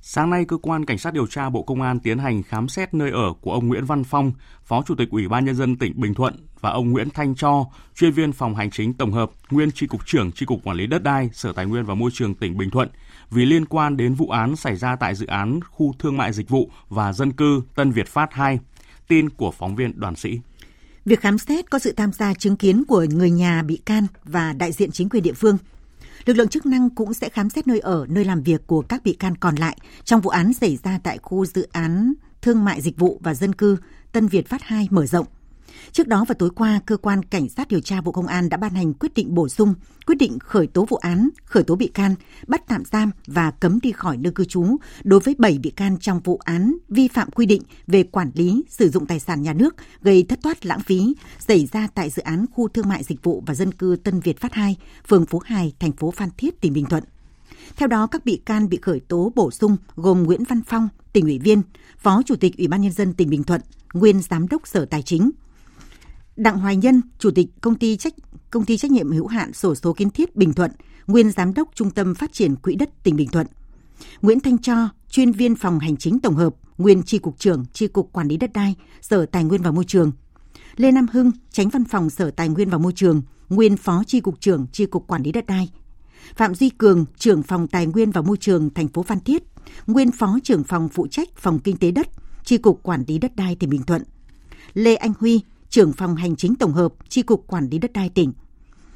Sáng nay, cơ quan cảnh sát điều tra Bộ Công an tiến hành khám xét nơi ở của ông Nguyễn Văn Phong, Phó Chủ tịch Ủy ban nhân dân tỉnh Bình Thuận và ông Nguyễn Thanh Cho, chuyên viên phòng hành chính tổng hợp, nguyên tri cục trưởng tri cục quản lý đất đai, Sở Tài nguyên và Môi trường tỉnh Bình Thuận vì liên quan đến vụ án xảy ra tại dự án khu thương mại dịch vụ và dân cư Tân Việt Phát 2. Tin của phóng viên Đoàn Sĩ. Việc khám xét có sự tham gia chứng kiến của người nhà bị can và đại diện chính quyền địa phương. Lực lượng chức năng cũng sẽ khám xét nơi ở, nơi làm việc của các bị can còn lại trong vụ án xảy ra tại khu dự án thương mại dịch vụ và dân cư Tân Việt Phát 2 mở rộng Trước đó vào tối qua, cơ quan cảnh sát điều tra Bộ Công an đã ban hành quyết định bổ sung, quyết định khởi tố vụ án, khởi tố bị can, bắt tạm giam và cấm đi khỏi nơi cư trú đối với 7 bị can trong vụ án vi phạm quy định về quản lý, sử dụng tài sản nhà nước gây thất thoát lãng phí xảy ra tại dự án khu thương mại dịch vụ và dân cư Tân Việt Phát 2, phường Phú Hải, thành phố Phan Thiết, tỉnh Bình Thuận. Theo đó, các bị can bị khởi tố bổ sung gồm Nguyễn Văn Phong, tỉnh ủy viên, Phó Chủ tịch Ủy ban Nhân dân tỉnh Bình Thuận, nguyên Giám đốc Sở Tài chính, Đặng Hoài Nhân, Chủ tịch công ty trách công ty trách nhiệm hữu hạn sổ số kiến thiết Bình Thuận, nguyên giám đốc Trung tâm Phát triển Quỹ đất tỉnh Bình Thuận. Nguyễn Thanh Cho, chuyên viên phòng hành chính tổng hợp, nguyên tri cục trưởng tri cục quản lý đất đai, Sở Tài nguyên và Môi trường. Lê Nam Hưng, tránh văn phòng Sở Tài nguyên và Môi trường, nguyên phó tri cục trưởng tri cục quản lý đất đai. Phạm Duy Cường, trưởng phòng Tài nguyên và Môi trường thành phố Phan Thiết, nguyên phó trưởng phòng phụ trách phòng kinh tế đất, tri cục quản lý đất đai tỉnh Bình Thuận. Lê Anh Huy, trưởng phòng hành chính tổng hợp, tri cục quản lý đất đai tỉnh.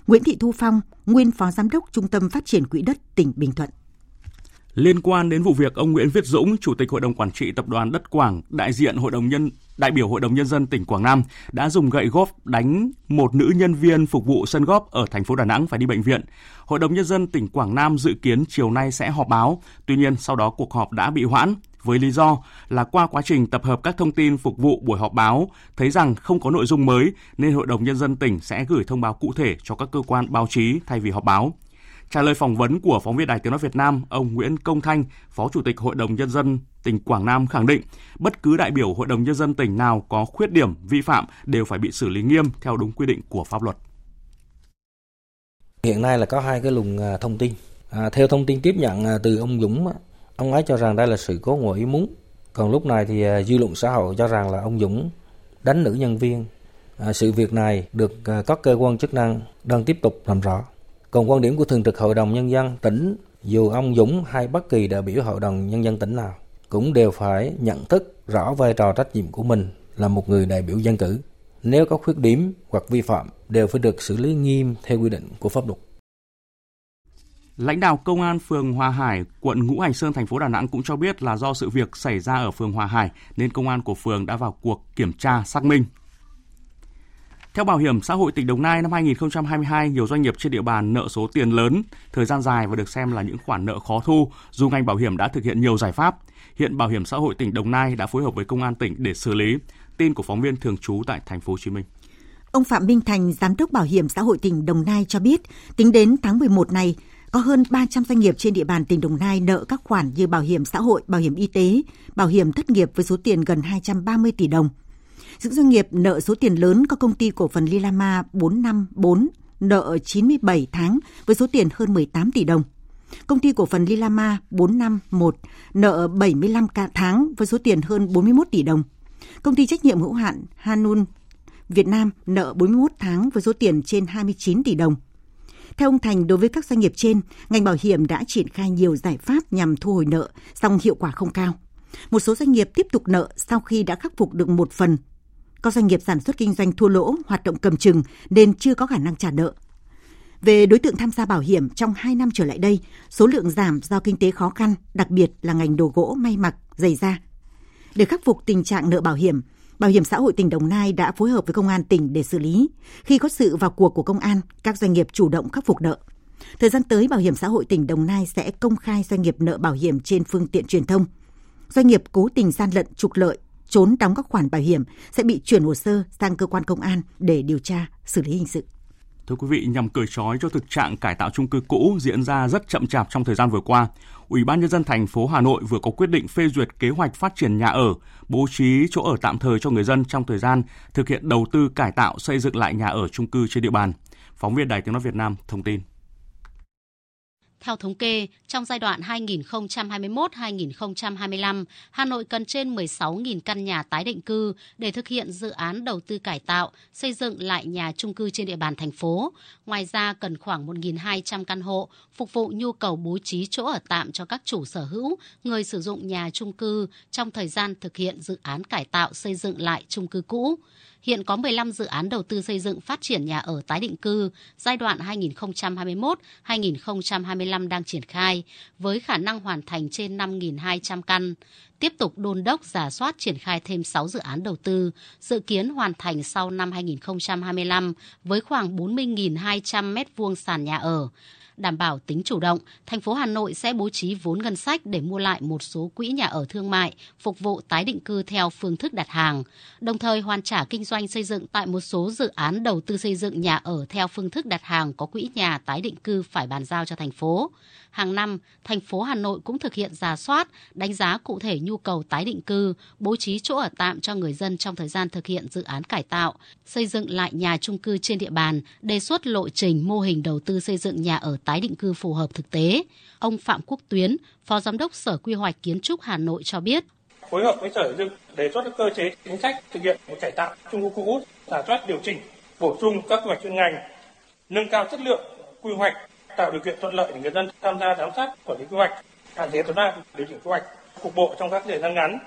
Nguyễn Thị Thu Phong, nguyên phó giám đốc Trung tâm Phát triển Quỹ đất tỉnh Bình Thuận. Liên quan đến vụ việc ông Nguyễn Viết Dũng, Chủ tịch Hội đồng Quản trị Tập đoàn Đất Quảng, đại diện Hội đồng Nhân đại biểu Hội đồng Nhân dân tỉnh Quảng Nam đã dùng gậy góp đánh một nữ nhân viên phục vụ sân góp ở thành phố Đà Nẵng phải đi bệnh viện. Hội đồng Nhân dân tỉnh Quảng Nam dự kiến chiều nay sẽ họp báo, tuy nhiên sau đó cuộc họp đã bị hoãn với lý do là qua quá trình tập hợp các thông tin phục vụ buổi họp báo thấy rằng không có nội dung mới nên Hội đồng Nhân dân tỉnh sẽ gửi thông báo cụ thể cho các cơ quan báo chí thay vì họp báo. Trả lời phỏng vấn của phóng viên Đài Tiếng Nói Việt Nam, ông Nguyễn Công Thanh, Phó Chủ tịch Hội đồng Nhân dân tỉnh Quảng Nam khẳng định bất cứ đại biểu Hội đồng Nhân dân tỉnh nào có khuyết điểm, vi phạm đều phải bị xử lý nghiêm theo đúng quy định của pháp luật. Hiện nay là có hai cái luồng à, thông tin. À, theo thông tin tiếp nhận à, từ ông Dũng, ông ấy cho rằng đây là sự cố ngoài ý muốn. Còn lúc này thì à, dư luận xã hội cho rằng là ông Dũng đánh nữ nhân viên. À, sự việc này được à, các cơ quan chức năng đang tiếp tục làm rõ. Còn quan điểm của Thường trực Hội đồng Nhân dân tỉnh, dù ông Dũng hay bất kỳ đại biểu Hội đồng Nhân dân tỉnh nào, cũng đều phải nhận thức rõ vai trò trách nhiệm của mình là một người đại biểu dân cử. Nếu có khuyết điểm hoặc vi phạm đều phải được xử lý nghiêm theo quy định của pháp luật. Lãnh đạo Công an phường Hòa Hải, quận Ngũ Hành Sơn, thành phố Đà Nẵng cũng cho biết là do sự việc xảy ra ở phường Hòa Hải nên công an của phường đã vào cuộc kiểm tra xác minh. Theo Bảo hiểm xã hội tỉnh Đồng Nai năm 2022, nhiều doanh nghiệp trên địa bàn nợ số tiền lớn, thời gian dài và được xem là những khoản nợ khó thu, dù ngành bảo hiểm đã thực hiện nhiều giải pháp. Hiện Bảo hiểm xã hội tỉnh Đồng Nai đã phối hợp với công an tỉnh để xử lý. Tin của phóng viên thường trú tại thành phố Hồ Chí Minh. Ông Phạm Minh Thành, giám đốc Bảo hiểm xã hội tỉnh Đồng Nai cho biết, tính đến tháng 11 này, có hơn 300 doanh nghiệp trên địa bàn tỉnh Đồng Nai nợ các khoản như bảo hiểm xã hội, bảo hiểm y tế, bảo hiểm thất nghiệp với số tiền gần 230 tỷ đồng. Những doanh nghiệp nợ số tiền lớn có công ty cổ phần Lilama 454 nợ 97 tháng với số tiền hơn 18 tỷ đồng. Công ty cổ phần Lilama 451 nợ 75 tháng với số tiền hơn 41 tỷ đồng. Công ty trách nhiệm hữu hạn Hanun Việt Nam nợ 41 tháng với số tiền trên 29 tỷ đồng. Theo ông Thành, đối với các doanh nghiệp trên, ngành bảo hiểm đã triển khai nhiều giải pháp nhằm thu hồi nợ, song hiệu quả không cao. Một số doanh nghiệp tiếp tục nợ sau khi đã khắc phục được một phần có doanh nghiệp sản xuất kinh doanh thua lỗ, hoạt động cầm chừng nên chưa có khả năng trả nợ. Về đối tượng tham gia bảo hiểm trong 2 năm trở lại đây, số lượng giảm do kinh tế khó khăn, đặc biệt là ngành đồ gỗ, may mặc, giày da. Để khắc phục tình trạng nợ bảo hiểm, Bảo hiểm xã hội tỉnh Đồng Nai đã phối hợp với công an tỉnh để xử lý. Khi có sự vào cuộc của công an, các doanh nghiệp chủ động khắc phục nợ. Thời gian tới, Bảo hiểm xã hội tỉnh Đồng Nai sẽ công khai doanh nghiệp nợ bảo hiểm trên phương tiện truyền thông. Doanh nghiệp cố tình gian lận trục lợi trốn đóng các khoản bảo hiểm sẽ bị chuyển hồ sơ sang cơ quan công an để điều tra, xử lý hình sự. Thưa quý vị, nhằm cởi trói cho thực trạng cải tạo chung cư cũ diễn ra rất chậm chạp trong thời gian vừa qua, Ủy ban nhân dân thành phố Hà Nội vừa có quyết định phê duyệt kế hoạch phát triển nhà ở, bố trí chỗ ở tạm thời cho người dân trong thời gian thực hiện đầu tư cải tạo xây dựng lại nhà ở chung cư trên địa bàn. Phóng viên Đài Tiếng nói Việt Nam thông tin. Theo thống kê, trong giai đoạn 2021-2025, Hà Nội cần trên 16.000 căn nhà tái định cư để thực hiện dự án đầu tư cải tạo, xây dựng lại nhà trung cư trên địa bàn thành phố. Ngoài ra, cần khoảng 1.200 căn hộ phục vụ nhu cầu bố trí chỗ ở tạm cho các chủ sở hữu, người sử dụng nhà trung cư trong thời gian thực hiện dự án cải tạo xây dựng lại trung cư cũ. Hiện có 15 dự án đầu tư xây dựng phát triển nhà ở tái định cư giai đoạn 2021-2025 đang triển khai với khả năng hoàn thành trên 5.200 căn. Tiếp tục đôn đốc giả soát triển khai thêm 6 dự án đầu tư, dự kiến hoàn thành sau năm 2025 với khoảng 40.200 m2 sàn nhà ở đảm bảo tính chủ động, thành phố Hà Nội sẽ bố trí vốn ngân sách để mua lại một số quỹ nhà ở thương mại phục vụ tái định cư theo phương thức đặt hàng, đồng thời hoàn trả kinh doanh xây dựng tại một số dự án đầu tư xây dựng nhà ở theo phương thức đặt hàng có quỹ nhà tái định cư phải bàn giao cho thành phố. Hàng năm, thành phố Hà Nội cũng thực hiện giả soát, đánh giá cụ thể nhu cầu tái định cư, bố trí chỗ ở tạm cho người dân trong thời gian thực hiện dự án cải tạo, xây dựng lại nhà chung cư trên địa bàn, đề xuất lộ trình mô hình đầu tư xây dựng nhà ở tái định cư phù hợp thực tế. Ông Phạm Quốc Tuyến, Phó Giám đốc Sở Quy hoạch Kiến trúc Hà Nội cho biết. Phối hợp với Sở Xây dựng đề xuất các cơ chế chính sách thực hiện một cải tạo chung cư cũ, giả soát điều chỉnh, bổ sung các quy hoạch chuyên ngành, nâng cao chất lượng quy hoạch tạo điều kiện thuận lợi để người dân tham gia giám sát quản lý quy hoạch, hạn chế tối đa điều chỉnh quy hoạch cục bộ trong các thời gian ngắn.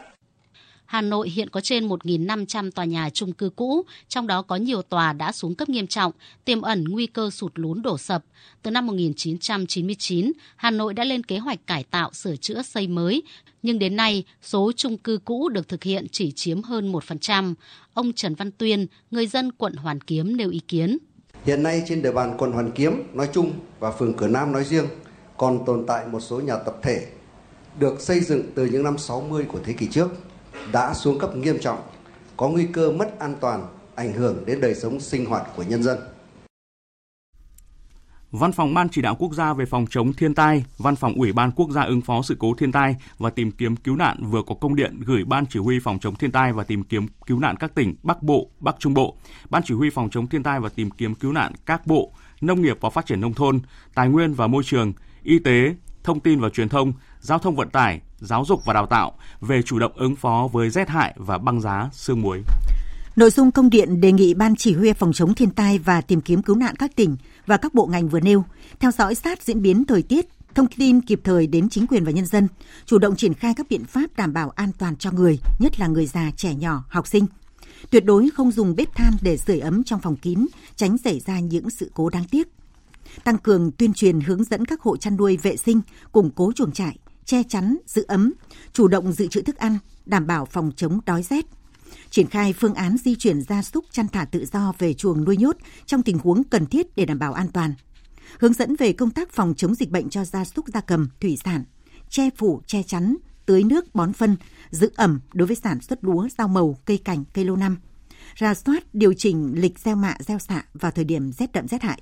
Hà Nội hiện có trên 1.500 tòa nhà chung cư cũ, trong đó có nhiều tòa đã xuống cấp nghiêm trọng, tiềm ẩn nguy cơ sụt lún đổ sập. Từ năm 1999, Hà Nội đã lên kế hoạch cải tạo, sửa chữa, xây mới, nhưng đến nay, số chung cư cũ được thực hiện chỉ chiếm hơn 1%. Ông Trần Văn Tuyên, người dân quận Hoàn Kiếm nêu ý kiến. Hiện nay trên địa bàn quận Hoàn Kiếm nói chung và phường Cửa Nam nói riêng còn tồn tại một số nhà tập thể được xây dựng từ những năm 60 của thế kỷ trước đã xuống cấp nghiêm trọng, có nguy cơ mất an toàn, ảnh hưởng đến đời sống sinh hoạt của nhân dân. Văn phòng Ban Chỉ đạo Quốc gia về phòng chống thiên tai, Văn phòng Ủy ban Quốc gia ứng phó sự cố thiên tai và tìm kiếm cứu nạn vừa có công điện gửi Ban Chỉ huy phòng chống thiên tai và tìm kiếm cứu nạn các tỉnh Bắc Bộ, Bắc Trung Bộ, Ban Chỉ huy phòng chống thiên tai và tìm kiếm cứu nạn các bộ, Nông nghiệp và Phát triển nông thôn, Tài nguyên và Môi trường, Y tế, Thông tin và Truyền thông, Giao thông vận tải, Giáo dục và Đào tạo về chủ động ứng phó với rét hại và băng giá sương muối. Nội dung công điện đề nghị Ban Chỉ huy phòng chống thiên tai và tìm kiếm cứu nạn các tỉnh và các bộ ngành vừa nêu, theo dõi sát diễn biến thời tiết, thông tin kịp thời đến chính quyền và nhân dân, chủ động triển khai các biện pháp đảm bảo an toàn cho người, nhất là người già, trẻ nhỏ, học sinh. Tuyệt đối không dùng bếp than để sưởi ấm trong phòng kín, tránh xảy ra những sự cố đáng tiếc. Tăng cường tuyên truyền hướng dẫn các hộ chăn nuôi vệ sinh, củng cố chuồng trại, che chắn, giữ ấm, chủ động dự trữ thức ăn, đảm bảo phòng chống đói rét. Triển khai phương án di chuyển gia súc chăn thả tự do về chuồng nuôi nhốt trong tình huống cần thiết để đảm bảo an toàn. Hướng dẫn về công tác phòng chống dịch bệnh cho gia súc gia cầm, thủy sản, che phủ, che chắn, tưới nước, bón phân, giữ ẩm đối với sản xuất lúa, rau màu, cây cảnh, cây lâu năm. Ra soát, điều chỉnh lịch gieo mạ, gieo xạ vào thời điểm rét đậm rét hại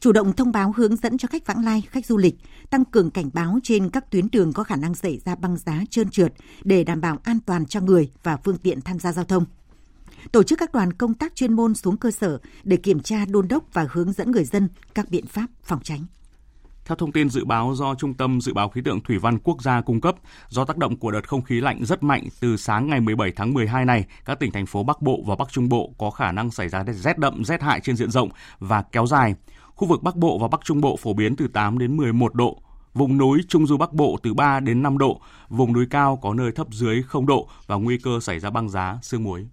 chủ động thông báo hướng dẫn cho khách vãng lai, khách du lịch, tăng cường cảnh báo trên các tuyến đường có khả năng xảy ra băng giá trơn trượt để đảm bảo an toàn cho người và phương tiện tham gia giao thông. Tổ chức các đoàn công tác chuyên môn xuống cơ sở để kiểm tra đôn đốc và hướng dẫn người dân các biện pháp phòng tránh. Theo thông tin dự báo do Trung tâm Dự báo Khí tượng Thủy văn Quốc gia cung cấp, do tác động của đợt không khí lạnh rất mạnh từ sáng ngày 17 tháng 12 này, các tỉnh thành phố Bắc Bộ và Bắc Trung Bộ có khả năng xảy ra rét đậm, rét hại trên diện rộng và kéo dài. Khu vực Bắc Bộ và Bắc Trung Bộ phổ biến từ 8 đến 11 độ, vùng núi Trung du Bắc Bộ từ 3 đến 5 độ, vùng núi cao có nơi thấp dưới 0 độ và nguy cơ xảy ra băng giá, sương muối.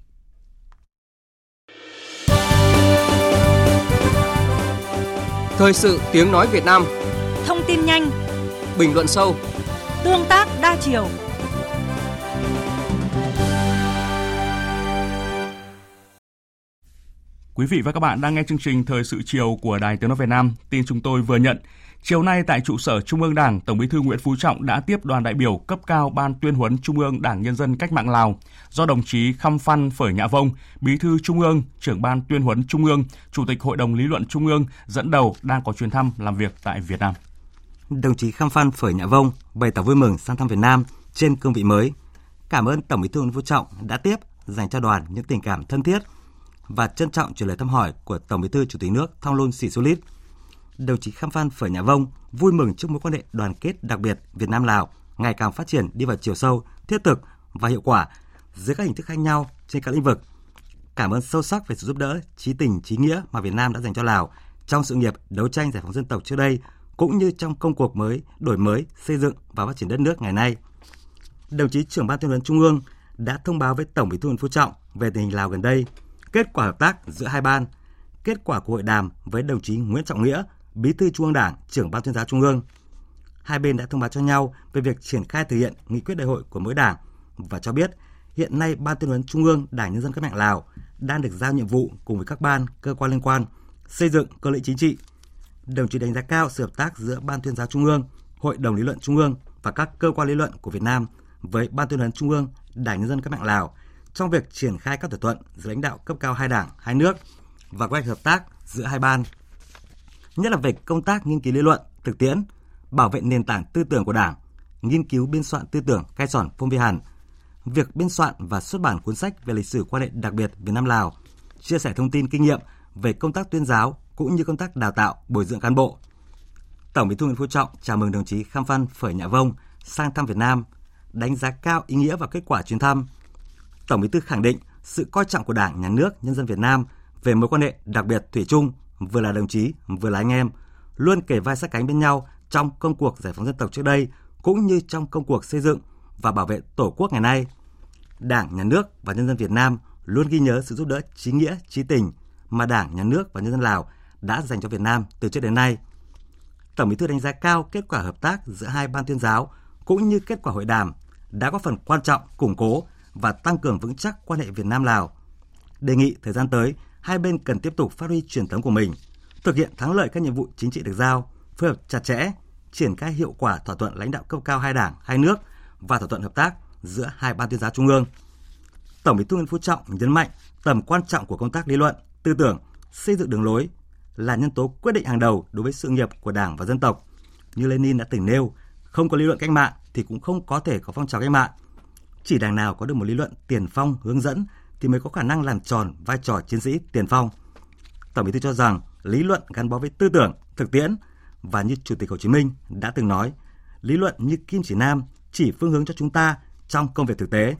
Thời sự tiếng nói Việt Nam. Thông tin nhanh. Bình luận sâu. Tương tác đa chiều Quý vị và các bạn đang nghe chương trình Thời sự chiều của Đài Tiếng nói Việt Nam. Tin chúng tôi vừa nhận. Chiều nay tại trụ sở Trung ương Đảng, Tổng Bí thư Nguyễn Phú Trọng đã tiếp đoàn đại biểu cấp cao Ban tuyên huấn Trung ương Đảng Nhân dân Cách mạng Lào do đồng chí Khăm Phan Phởi Nhạ Vông, Bí thư Trung ương, trưởng Ban tuyên huấn Trung ương, Chủ tịch Hội đồng Lý luận Trung ương dẫn đầu đang có chuyến thăm làm việc tại Việt Nam. Đồng chí Khăm Phan Phởi Nhạ Vông bày tỏ vui mừng sang thăm Việt Nam trên cương vị mới. Cảm ơn Tổng Bí thư Nguyễn Phú Trọng đã tiếp dành cho đoàn những tình cảm thân thiết và trân trọng truyền lời thăm hỏi của Tổng Bí thư Chủ tịch nước Thongloun Sisoulith. Đồng chí Khăm Phan Phở Nhà Vông vui mừng trước mối quan hệ đoàn kết đặc biệt Việt Nam Lào ngày càng phát triển đi vào chiều sâu, thiết thực và hiệu quả dưới các hình thức khác nhau trên các lĩnh vực. Cảm ơn sâu sắc về sự giúp đỡ, trí tình, trí nghĩa mà Việt Nam đã dành cho Lào trong sự nghiệp đấu tranh giải phóng dân tộc trước đây cũng như trong công cuộc mới đổi mới, xây dựng và phát triển đất nước ngày nay. Đồng chí trưởng ban tuyên huấn Trung ương đã thông báo với Tổng Bí thư Nguyễn Phú Trọng về tình hình Lào gần đây, kết quả hợp tác giữa hai ban, kết quả của hội đàm với đồng chí Nguyễn Trọng Nghĩa, Bí thư Trung ương Đảng, trưởng ban tuyên giáo Trung ương. Hai bên đã thông báo cho nhau về việc triển khai thực hiện nghị quyết đại hội của mỗi đảng và cho biết hiện nay Ban tuyên huấn Trung ương Đảng Nhân dân Cách mạng Lào đang được giao nhiệm vụ cùng với các ban, cơ quan liên quan xây dựng cơ lĩnh chính trị. đồng chí đánh giá cao sự hợp tác giữa Ban tuyên giáo Trung ương, Hội đồng lý luận Trung ương và các cơ quan lý luận của Việt Nam với Ban tuyên huấn Trung ương, Đảng nhân dân cách mạng Lào trong việc triển khai các thỏa thuận giữa lãnh đạo cấp cao hai đảng, hai nước và quan hệ hợp tác giữa hai ban. Nhất là về công tác nghiên cứu lý luận, thực tiễn, bảo vệ nền tảng tư tưởng của Đảng, nghiên cứu biên soạn tư tưởng cai sòn phong vi hàn, việc biên soạn và xuất bản cuốn sách về lịch sử quan hệ đặc biệt Việt Nam Lào, chia sẻ thông tin kinh nghiệm về công tác tuyên giáo cũng như công tác đào tạo, bồi dưỡng cán bộ. Tổng Bí thư Nguyễn Phú Trọng chào mừng đồng chí Kham Phan Phởi Nhạ Vông sang thăm Việt Nam, đánh giá cao ý nghĩa và kết quả chuyến thăm. Tổng Bí thư khẳng định sự coi trọng của Đảng, Nhà nước, nhân dân Việt Nam về mối quan hệ đặc biệt thủy chung, vừa là đồng chí, vừa là anh em, luôn kề vai sát cánh bên nhau trong công cuộc giải phóng dân tộc trước đây cũng như trong công cuộc xây dựng và bảo vệ Tổ quốc ngày nay. Đảng, Nhà nước và nhân dân Việt Nam luôn ghi nhớ sự giúp đỡ trí nghĩa, trí tình mà Đảng, Nhà nước và nhân dân Lào đã dành cho Việt Nam từ trước đến nay. Tổng Bí thư đánh giá cao kết quả hợp tác giữa hai ban tuyên giáo cũng như kết quả hội đàm đã có phần quan trọng củng cố và tăng cường vững chắc quan hệ Việt Nam Lào. Đề nghị thời gian tới, hai bên cần tiếp tục phát huy truyền thống của mình, thực hiện thắng lợi các nhiệm vụ chính trị được giao, phối hợp chặt chẽ, triển khai hiệu quả thỏa thuận lãnh đạo cấp cao hai đảng, hai nước và thỏa thuận hợp tác giữa hai ban tuyên giáo trung ương. Tổng Bí thư Nguyễn Phú Trọng nhấn mạnh tầm quan trọng của công tác lý luận, tư tưởng, xây dựng đường lối là nhân tố quyết định hàng đầu đối với sự nghiệp của Đảng và dân tộc. Như Lenin đã từng nêu, không có lý luận cách mạng thì cũng không có thể có phong trào cách mạng. Chỉ đảng nào có được một lý luận tiền phong hướng dẫn thì mới có khả năng làm tròn vai trò chiến sĩ tiền phong. Tổng Bí thư cho rằng lý luận gắn bó với tư tưởng, thực tiễn và như Chủ tịch Hồ Chí Minh đã từng nói, lý luận như kim chỉ nam chỉ phương hướng cho chúng ta trong công việc thực tế.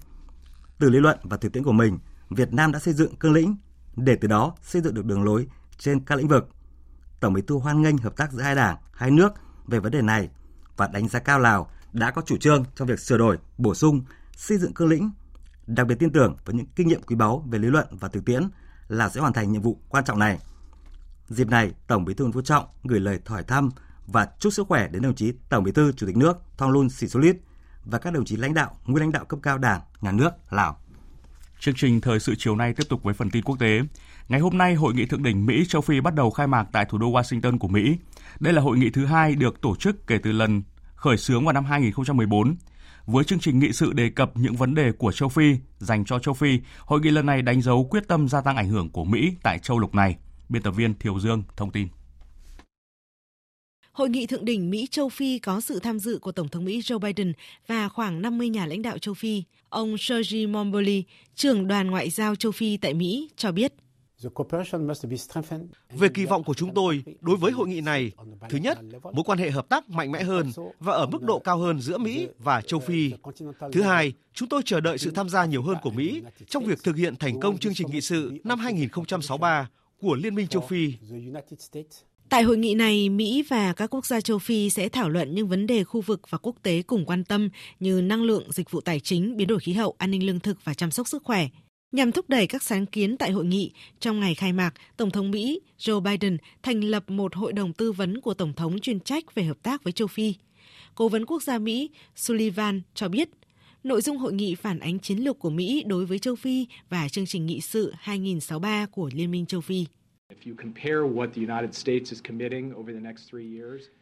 Từ lý luận và thực tiễn của mình, Việt Nam đã xây dựng cương lĩnh để từ đó xây dựng được đường lối trên các lĩnh vực. Tổng Bí thư hoan nghênh hợp tác giữa hai đảng, hai nước về vấn đề này và đánh giá cao Lào đã có chủ trương trong việc sửa đổi, bổ sung, xây dựng cương lĩnh. Đặc biệt tin tưởng với những kinh nghiệm quý báu về lý luận và thực tiễn là sẽ hoàn thành nhiệm vụ quan trọng này. Dịp này, Tổng Bí thư Nguyễn Phú Trọng gửi lời hỏi thăm và chúc sức khỏe đến đồng chí Tổng Bí thư Chủ tịch nước Thongloun Sisoulith và các đồng chí lãnh đạo, nguyên lãnh đạo cấp cao Đảng, Nhà nước Lào. Chương trình thời sự chiều nay tiếp tục với phần tin quốc tế. Ngày hôm nay, hội nghị thượng đỉnh Mỹ châu Phi bắt đầu khai mạc tại thủ đô Washington của Mỹ. Đây là hội nghị thứ hai được tổ chức kể từ lần khởi xướng vào năm 2014. Với chương trình nghị sự đề cập những vấn đề của châu Phi dành cho châu Phi, hội nghị lần này đánh dấu quyết tâm gia tăng ảnh hưởng của Mỹ tại châu lục này. Biên tập viên Thiều Dương thông tin. Hội nghị thượng đỉnh Mỹ châu Phi có sự tham dự của Tổng thống Mỹ Joe Biden và khoảng 50 nhà lãnh đạo châu Phi. Ông Sergi Momboli, trưởng đoàn ngoại giao châu Phi tại Mỹ, cho biết. Về kỳ vọng của chúng tôi đối với hội nghị này, thứ nhất, mối quan hệ hợp tác mạnh mẽ hơn và ở mức độ cao hơn giữa Mỹ và châu Phi. Thứ hai, chúng tôi chờ đợi sự tham gia nhiều hơn của Mỹ trong việc thực hiện thành công chương trình nghị sự năm 2063 của Liên minh châu Phi. Tại hội nghị này, Mỹ và các quốc gia châu Phi sẽ thảo luận những vấn đề khu vực và quốc tế cùng quan tâm như năng lượng, dịch vụ tài chính, biến đổi khí hậu, an ninh lương thực và chăm sóc sức khỏe. Nhằm thúc đẩy các sáng kiến tại hội nghị, trong ngày khai mạc, Tổng thống Mỹ Joe Biden thành lập một hội đồng tư vấn của Tổng thống chuyên trách về hợp tác với châu Phi. Cố vấn quốc gia Mỹ Sullivan cho biết, nội dung hội nghị phản ánh chiến lược của Mỹ đối với châu Phi và chương trình nghị sự 2063 của Liên minh châu Phi.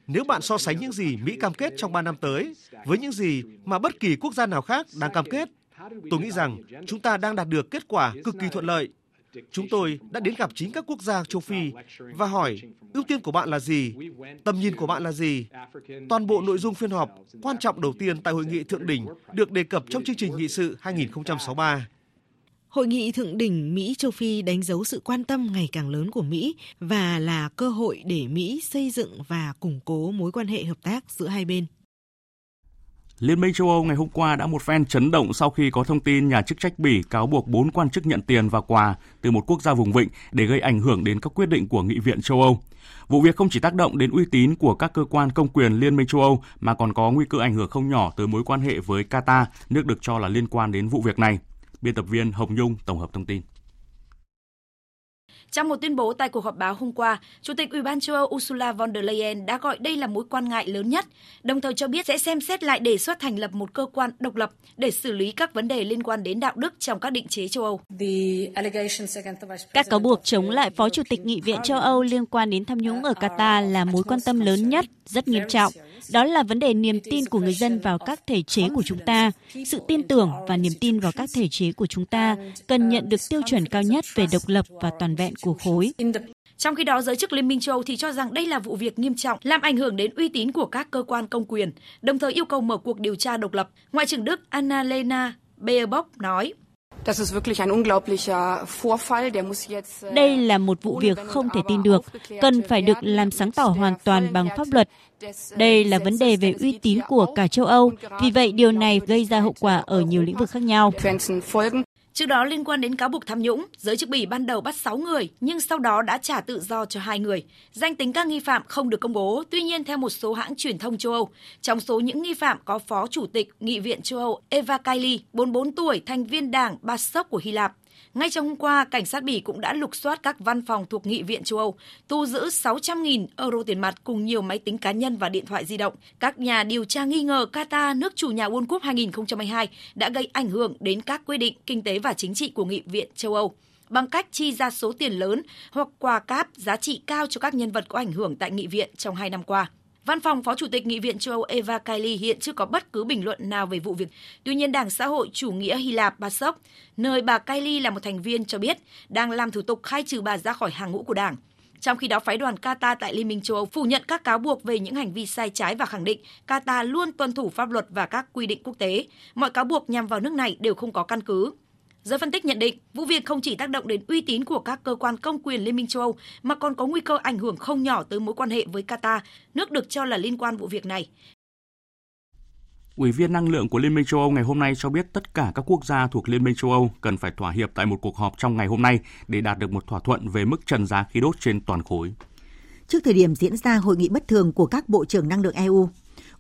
Nếu bạn so sánh những gì Mỹ cam kết trong 3 năm tới với những gì mà bất kỳ quốc gia nào khác đang cam kết, tôi nghĩ rằng chúng ta đang đạt được kết quả cực kỳ thuận lợi. Chúng tôi đã đến gặp chính các quốc gia châu Phi và hỏi ưu tiên của bạn là gì, tầm nhìn của bạn là gì. Toàn bộ nội dung phiên họp quan trọng đầu tiên tại hội nghị thượng đỉnh được đề cập trong chương trình nghị sự 2063. Hội nghị thượng đỉnh Mỹ châu Phi đánh dấu sự quan tâm ngày càng lớn của Mỹ và là cơ hội để Mỹ xây dựng và củng cố mối quan hệ hợp tác giữa hai bên. Liên minh châu Âu ngày hôm qua đã một phen chấn động sau khi có thông tin nhà chức trách Bỉ cáo buộc bốn quan chức nhận tiền và quà từ một quốc gia vùng vịnh để gây ảnh hưởng đến các quyết định của Nghị viện châu Âu. Vụ việc không chỉ tác động đến uy tín của các cơ quan công quyền Liên minh châu Âu mà còn có nguy cơ ảnh hưởng không nhỏ tới mối quan hệ với Qatar, nước được cho là liên quan đến vụ việc này. Biên tập viên Hồng Nhung tổng hợp thông tin. Trong một tuyên bố tại cuộc họp báo hôm qua, Chủ tịch Ủy ban châu Âu Ursula von der Leyen đã gọi đây là mối quan ngại lớn nhất, đồng thời cho biết sẽ xem xét lại đề xuất thành lập một cơ quan độc lập để xử lý các vấn đề liên quan đến đạo đức trong các định chế châu Âu. Các cáo buộc chống lại Phó Chủ tịch Nghị viện châu Âu liên quan đến tham nhũng ở Qatar là mối quan tâm lớn nhất, rất nghiêm trọng. Đó là vấn đề niềm tin của người dân vào các thể chế của chúng ta. Sự tin tưởng và niềm tin vào các thể chế của chúng ta cần nhận được tiêu chuẩn cao nhất về độc lập và toàn vẹn của khối. Trong khi đó, giới chức Liên minh châu Âu thì cho rằng đây là vụ việc nghiêm trọng, làm ảnh hưởng đến uy tín của các cơ quan công quyền, đồng thời yêu cầu mở cuộc điều tra độc lập. Ngoại trưởng Đức Annalena Baerbock nói. Đây là một vụ việc không thể tin được, cần phải được làm sáng tỏ hoàn toàn bằng pháp luật. Đây là vấn đề về uy tín của cả châu Âu, vì vậy điều này gây ra hậu quả ở nhiều lĩnh vực khác nhau. Trước đó liên quan đến cáo buộc tham nhũng, giới chức Bỉ ban đầu bắt 6 người nhưng sau đó đã trả tự do cho hai người. Danh tính các nghi phạm không được công bố, tuy nhiên theo một số hãng truyền thông châu Âu, trong số những nghi phạm có Phó Chủ tịch Nghị viện châu Âu Eva Kaili, 44 tuổi, thành viên đảng PASOK của Hy Lạp. Ngay trong hôm qua, cảnh sát Bỉ cũng đã lục soát các văn phòng thuộc Nghị viện châu Âu, thu giữ 600.000 euro tiền mặt cùng nhiều máy tính cá nhân và điện thoại di động. Các nhà điều tra nghi ngờ Qatar, nước chủ nhà World Cup 2022, đã gây ảnh hưởng đến các quy định kinh tế và chính trị của Nghị viện châu Âu bằng cách chi ra số tiền lớn hoặc quà cáp giá trị cao cho các nhân vật có ảnh hưởng tại nghị viện trong hai năm qua. Văn phòng Phó Chủ tịch Nghị viện châu Âu Eva Kaili hiện chưa có bất cứ bình luận nào về vụ việc. Tuy nhiên, Đảng Xã hội Chủ nghĩa Hy Lạp PASOK, nơi bà Kaili là một thành viên cho biết đang làm thủ tục khai trừ bà ra khỏi hàng ngũ của đảng. Trong khi đó, phái đoàn Qatar tại Liên minh châu Âu phủ nhận các cáo buộc về những hành vi sai trái và khẳng định Qatar luôn tuân thủ pháp luật và các quy định quốc tế. Mọi cáo buộc nhằm vào nước này đều không có căn cứ. Giới phân tích nhận định, vụ việc không chỉ tác động đến uy tín của các cơ quan công quyền Liên minh châu Âu mà còn có nguy cơ ảnh hưởng không nhỏ tới mối quan hệ với Qatar, nước được cho là liên quan vụ việc này. Ủy viên năng lượng của Liên minh châu Âu ngày hôm nay cho biết tất cả các quốc gia thuộc Liên minh châu Âu cần phải thỏa hiệp tại một cuộc họp trong ngày hôm nay để đạt được một thỏa thuận về mức trần giá khí đốt trên toàn khối. Trước thời điểm diễn ra hội nghị bất thường của các bộ trưởng năng lượng EU,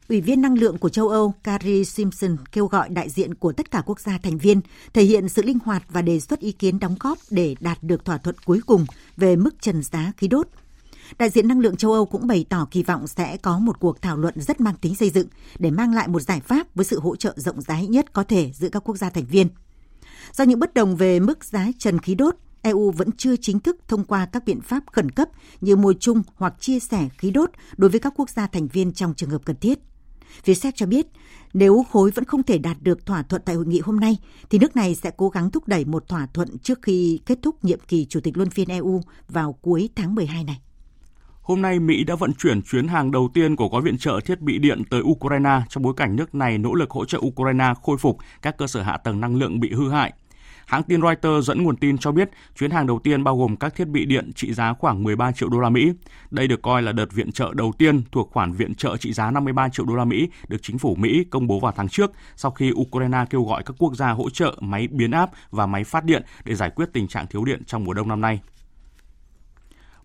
Ủy viên năng lượng của châu Âu Carrie Simpson kêu gọi đại diện của tất cả quốc gia thành viên thể hiện sự linh hoạt và đề xuất ý kiến đóng góp để đạt được thỏa thuận cuối cùng về mức trần giá khí đốt. Đại diện năng lượng châu Âu cũng bày tỏ kỳ vọng sẽ có một cuộc thảo luận rất mang tính xây dựng để mang lại một giải pháp với sự hỗ trợ rộng rãi nhất có thể giữa các quốc gia thành viên. Do những bất đồng về mức giá trần khí đốt, EU vẫn chưa chính thức thông qua các biện pháp khẩn cấp như mua chung hoặc chia sẻ khí đốt đối với các quốc gia thành viên trong trường hợp cần thiết. Phía Séc cho biết, nếu khối vẫn không thể đạt được thỏa thuận tại hội nghị hôm nay, thì nước này sẽ cố gắng thúc đẩy một thỏa thuận trước khi kết thúc nhiệm kỳ Chủ tịch Luân phiên EU vào cuối tháng 12 này. Hôm nay, Mỹ đã vận chuyển chuyến hàng đầu tiên của gói viện trợ thiết bị điện tới Ukraine trong bối cảnh nước này nỗ lực hỗ trợ Ukraine khôi phục các cơ sở hạ tầng năng lượng bị hư hại Hãng tin Reuters dẫn nguồn tin cho biết chuyến hàng đầu tiên bao gồm các thiết bị điện trị giá khoảng 13 triệu đô la Mỹ. Đây được coi là đợt viện trợ đầu tiên thuộc khoản viện trợ trị giá 53 triệu đô la Mỹ được chính phủ Mỹ công bố vào tháng trước sau khi Ukraine kêu gọi các quốc gia hỗ trợ máy biến áp và máy phát điện để giải quyết tình trạng thiếu điện trong mùa đông năm nay.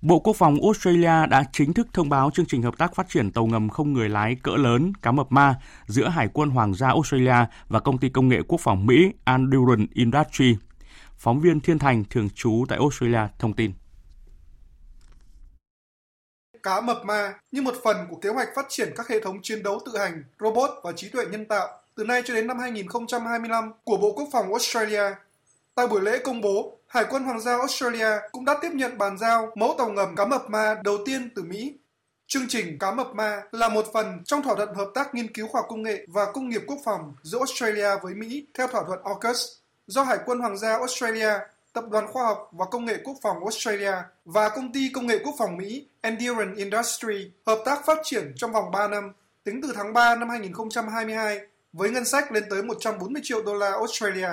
Bộ Quốc phòng Australia đã chính thức thông báo chương trình hợp tác phát triển tàu ngầm không người lái cỡ lớn cá mập ma giữa Hải quân Hoàng gia Australia và công ty công nghệ quốc phòng Mỹ Anduril Industry. Phóng viên Thiên Thành thường trú tại Australia thông tin. Cá mập ma như một phần của kế hoạch phát triển các hệ thống chiến đấu tự hành, robot và trí tuệ nhân tạo từ nay cho đến năm 2025 của Bộ Quốc phòng Australia. Tại buổi lễ công bố, Hải quân Hoàng gia Australia cũng đã tiếp nhận bàn giao mẫu tàu ngầm cá mập ma đầu tiên từ Mỹ. Chương trình Cá mập ma là một phần trong thỏa thuận hợp tác nghiên cứu khoa học công nghệ và công nghiệp quốc phòng giữa Australia với Mỹ theo thỏa thuận AUKUS do Hải quân Hoàng gia Australia, Tập đoàn Khoa học và Công nghệ Quốc phòng Australia và Công ty Công nghệ Quốc phòng Mỹ Endurance Industry hợp tác phát triển trong vòng 3 năm, tính từ tháng 3 năm 2022 với ngân sách lên tới 140 triệu đô la Australia.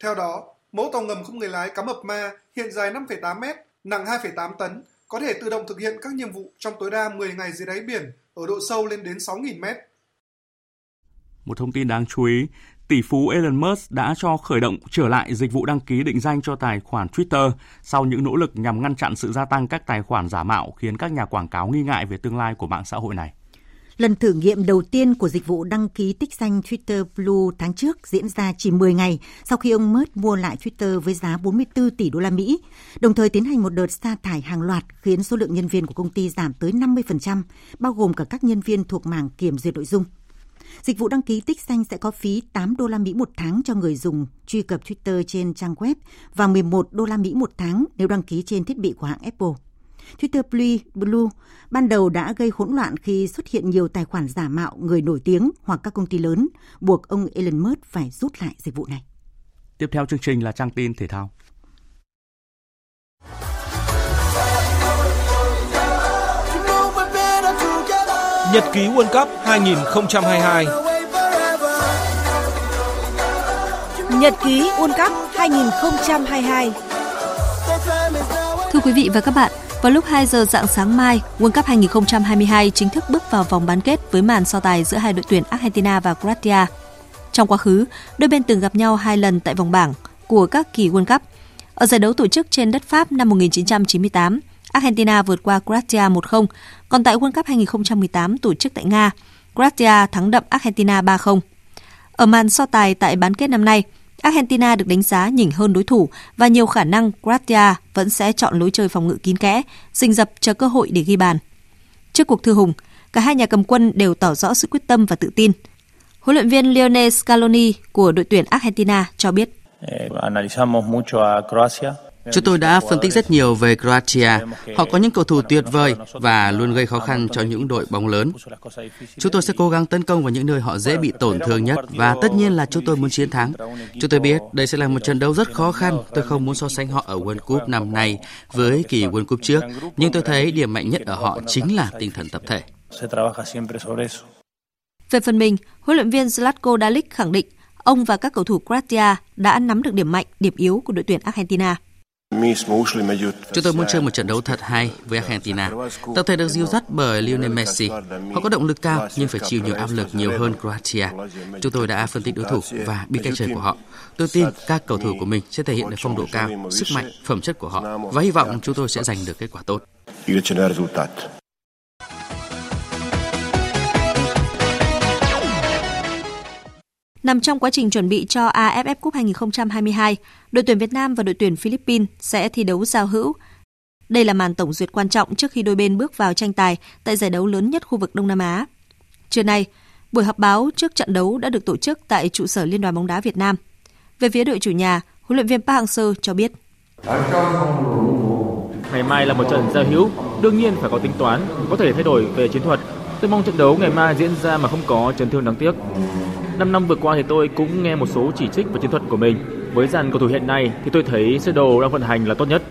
Theo đó, Mẫu tàu ngầm không người lái cá mập ma hiện dài 5,8 mét, nặng 2,8 tấn, có thể tự động thực hiện các nhiệm vụ trong tối đa 10 ngày dưới đáy biển ở độ sâu lên đến 6.000 mét. Một thông tin đáng chú ý, tỷ phú Elon Musk đã cho khởi động trở lại dịch vụ đăng ký định danh cho tài khoản Twitter sau những nỗ lực nhằm ngăn chặn sự gia tăng các tài khoản giả mạo khiến các nhà quảng cáo nghi ngại về tương lai của mạng xã hội này. Lần thử nghiệm đầu tiên của dịch vụ đăng ký tích danh Twitter Blue tháng trước diễn ra chỉ 10 ngày sau khi ông Musk mua lại Twitter với giá 44 tỷ đô la Mỹ, đồng thời tiến hành một đợt sa thải hàng loạt khiến số lượng nhân viên của công ty giảm tới 50%, bao gồm cả các nhân viên thuộc mảng kiểm duyệt nội dung. Dịch vụ đăng ký tích danh sẽ có phí 8 đô la Mỹ một tháng cho người dùng truy cập Twitter trên trang web và 11 đô la Mỹ một tháng nếu đăng ký trên thiết bị của hãng Apple. Twitter Blue, Blue ban đầu đã gây hỗn loạn khi xuất hiện nhiều tài khoản giả mạo người nổi tiếng hoặc các công ty lớn, buộc ông Elon Musk phải rút lại dịch vụ này. Tiếp theo chương trình là trang tin thể thao. Nhật ký World Cup 2022 Nhật ký World Cup 2022 Thưa quý vị và các bạn, vào lúc 2 giờ dạng sáng mai, World Cup 2022 chính thức bước vào vòng bán kết với màn so tài giữa hai đội tuyển Argentina và Croatia. Trong quá khứ, đôi bên từng gặp nhau hai lần tại vòng bảng của các kỳ World Cup. Ở giải đấu tổ chức trên đất Pháp năm 1998, Argentina vượt qua Croatia 1-0, còn tại World Cup 2018 tổ chức tại Nga, Croatia thắng đậm Argentina 3-0. Ở màn so tài tại bán kết năm nay, Argentina được đánh giá nhỉnh hơn đối thủ và nhiều khả năng Croatia vẫn sẽ chọn lối chơi phòng ngự kín kẽ, rình dập chờ cơ hội để ghi bàn. Trước cuộc thư hùng, cả hai nhà cầm quân đều tỏ rõ sự quyết tâm và tự tin. Huấn luyện viên Lionel Scaloni của đội tuyển Argentina cho biết. Chúng tôi đã phân tích rất nhiều về Croatia. Họ có những cầu thủ tuyệt vời và luôn gây khó khăn cho những đội bóng lớn. Chúng tôi sẽ cố gắng tấn công vào những nơi họ dễ bị tổn thương nhất và tất nhiên là chúng tôi muốn chiến thắng. Chúng tôi biết đây sẽ là một trận đấu rất khó khăn. Tôi không muốn so sánh họ ở World Cup năm nay với kỳ World Cup trước, nhưng tôi thấy điểm mạnh nhất ở họ chính là tinh thần tập thể. Về phần mình, huấn luyện viên Zlatko Dalic khẳng định ông và các cầu thủ Croatia đã nắm được điểm mạnh, điểm yếu của đội tuyển Argentina. Chúng tôi muốn chơi một trận đấu thật hay với Argentina. Tập thể được dìu dắt bởi Lionel Messi. Họ có động lực cao nhưng phải chịu nhiều áp lực nhiều hơn Croatia. Chúng tôi đã phân tích đối thủ và biết cách chơi của họ. Tôi tin các cầu thủ của mình sẽ thể hiện được phong độ cao, sức mạnh, phẩm chất của họ và hy vọng chúng tôi sẽ giành được kết quả tốt. Nằm trong quá trình chuẩn bị cho AFF Cup 2022, đội tuyển Việt Nam và đội tuyển Philippines sẽ thi đấu giao hữu. Đây là màn tổng duyệt quan trọng trước khi đôi bên bước vào tranh tài tại giải đấu lớn nhất khu vực Đông Nam Á. Trưa nay, buổi họp báo trước trận đấu đã được tổ chức tại trụ sở Liên đoàn bóng đá Việt Nam. Về phía đội chủ nhà, huấn luyện viên Park Hang-seo cho biết. Ngày mai là một trận giao hữu, đương nhiên phải có tính toán, có thể thay đổi về chiến thuật. Tôi mong trận đấu ngày mai diễn ra mà không có chấn thương đáng tiếc. Năm năm vừa qua thì tôi cũng nghe một số chỉ trích về chiến thuật của mình. Với dàn cầu thủ hiện nay thì tôi thấy sơ đồ đang vận hành là tốt nhất.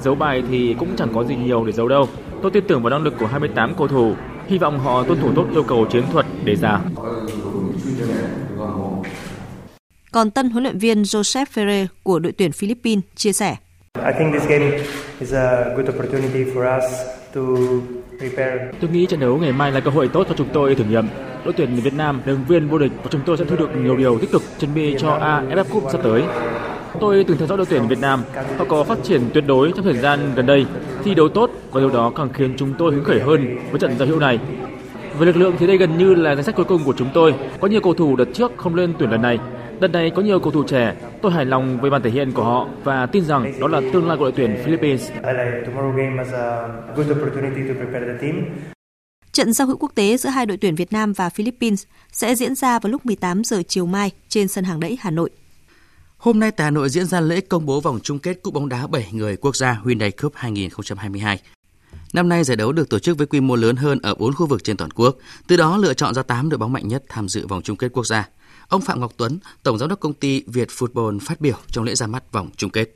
Dấu bài thì cũng chẳng có gì nhiều để giấu đâu. Tôi tin tưởng vào năng lực của 28 cầu thủ. Hy vọng họ tuân thủ tốt yêu cầu chiến thuật đề ra. Còn tân huấn luyện viên Joseph Ferrer của đội tuyển Philippines chia sẻ. I think this game is a good opportunity for us to prepare. Tôi nghĩ trận đấu ngày mai là cơ hội tốt cho chúng tôi thử nghiệm. Đội tuyển Việt Nam là ứng viên vô địch và chúng tôi sẽ thu được nhiều điều tích cực chuẩn bị cho AFF Cup sắp tới. Tôi từng theo dõi đội tuyển Việt Nam, họ có phát triển tuyệt đối trong thời gian gần đây, thi đấu tốt và điều đó càng khiến chúng tôi hứng khởi hơn với trận giao hữu này. Về lực lượng thì đây gần như là danh sách cuối cùng của chúng tôi. Có nhiều cầu thủ đợt trước không lên tuyển lần này. Đợt này có nhiều cầu thủ trẻ, tôi hài lòng với màn thể hiện của họ và tin rằng đó là tương lai của đội tuyển Philippines. Trận giao hữu quốc tế giữa hai đội tuyển Việt Nam và Philippines sẽ diễn ra vào lúc 18 giờ chiều mai trên sân hàng đẫy Hà Nội. Hôm nay tại Hà Nội diễn ra lễ công bố vòng chung kết Cúp bóng đá 7 người quốc gia Hyundai Cup 2022. Năm nay giải đấu được tổ chức với quy mô lớn hơn ở 4 khu vực trên toàn quốc, từ đó lựa chọn ra 8 đội bóng mạnh nhất tham dự vòng chung kết quốc gia. Ông Phạm Ngọc Tuấn, Tổng giám đốc công ty Việt Football phát biểu trong lễ ra mắt vòng chung kết.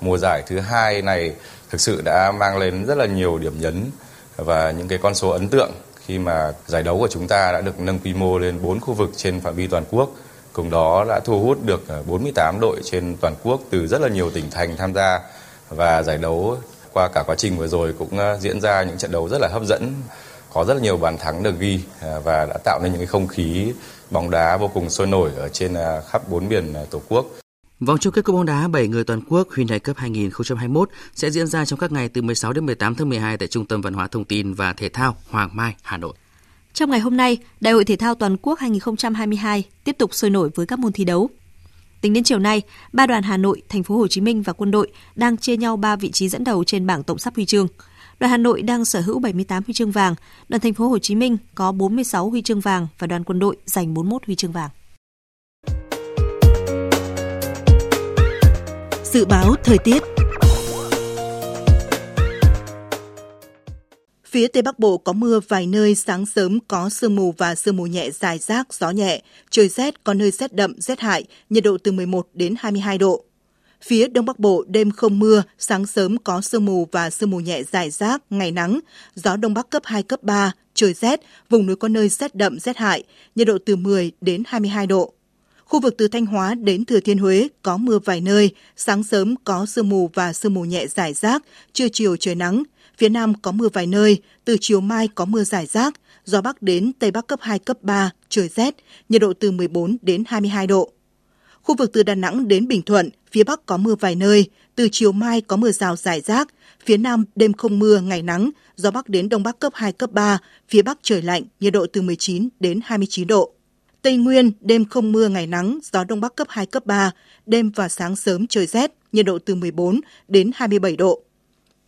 Mùa giải thứ hai này thực sự đã mang lên rất là nhiều điểm nhấn và những cái con số ấn tượng khi mà giải đấu của chúng ta đã được nâng quy mô lên 4 khu vực trên phạm vi toàn quốc. Cùng đó đã thu hút được à, 48 đội trên toàn quốc từ rất là nhiều tỉnh thành tham gia và giải đấu qua cả quá trình vừa rồi cũng à, diễn ra những trận đấu rất là hấp dẫn, có rất là nhiều bàn thắng được ghi à, và đã tạo nên những cái không khí bóng đá vô cùng sôi nổi ở trên khắp bốn miền Tổ quốc. Vòng chung kết cúp bóng đá 7 người toàn quốc Hyundai Cup 2021 sẽ diễn ra trong các ngày từ 16 đến 18 tháng 12 tại Trung tâm Văn hóa Thông tin và Thể thao Hoàng Mai, Hà Nội. Trong ngày hôm nay, Đại hội Thể thao Toàn quốc 2022 tiếp tục sôi nổi với các môn thi đấu. Tính đến chiều nay, ba đoàn Hà Nội, Thành phố Hồ Chí Minh và Quân đội đang chia nhau 3 vị trí dẫn đầu trên bảng tổng sắp huy chương. Đoàn Hà Nội đang sở hữu 78 huy chương vàng, đoàn Thành phố Hồ Chí Minh có 46 huy chương vàng và đoàn Quân đội giành 41 huy chương vàng. Dự báo thời tiết Phía Tây Bắc Bộ có mưa vài nơi, sáng sớm có sương mù và sương mù nhẹ dài rác, gió nhẹ, trời rét, có nơi rét đậm, rét hại, nhiệt độ từ 11 đến 22 độ. Phía Đông Bắc Bộ đêm không mưa, sáng sớm có sương mù và sương mù nhẹ dài rác, ngày nắng, gió Đông Bắc cấp 2, cấp 3, trời rét, vùng núi có nơi rét đậm, rét hại, nhiệt độ từ 10 đến 22 độ. Khu vực từ Thanh Hóa đến Thừa Thiên Huế có mưa vài nơi, sáng sớm có sương mù và sương mù nhẹ dài rác, trưa chiều trời nắng, Phía Nam có mưa vài nơi, từ chiều mai có mưa dài rác, gió Bắc đến Tây Bắc cấp 2, cấp 3, trời rét, nhiệt độ từ 14 đến 22 độ. Khu vực từ Đà Nẵng đến Bình Thuận, phía Bắc có mưa vài nơi, từ chiều mai có mưa rào rải rác, phía Nam đêm không mưa, ngày nắng, gió Bắc đến Đông Bắc cấp 2, cấp 3, phía Bắc trời lạnh, nhiệt độ từ 19 đến 29 độ. Tây Nguyên, đêm không mưa, ngày nắng, gió Đông Bắc cấp 2, cấp 3, đêm và sáng sớm trời rét, nhiệt độ từ 14 đến 27 độ.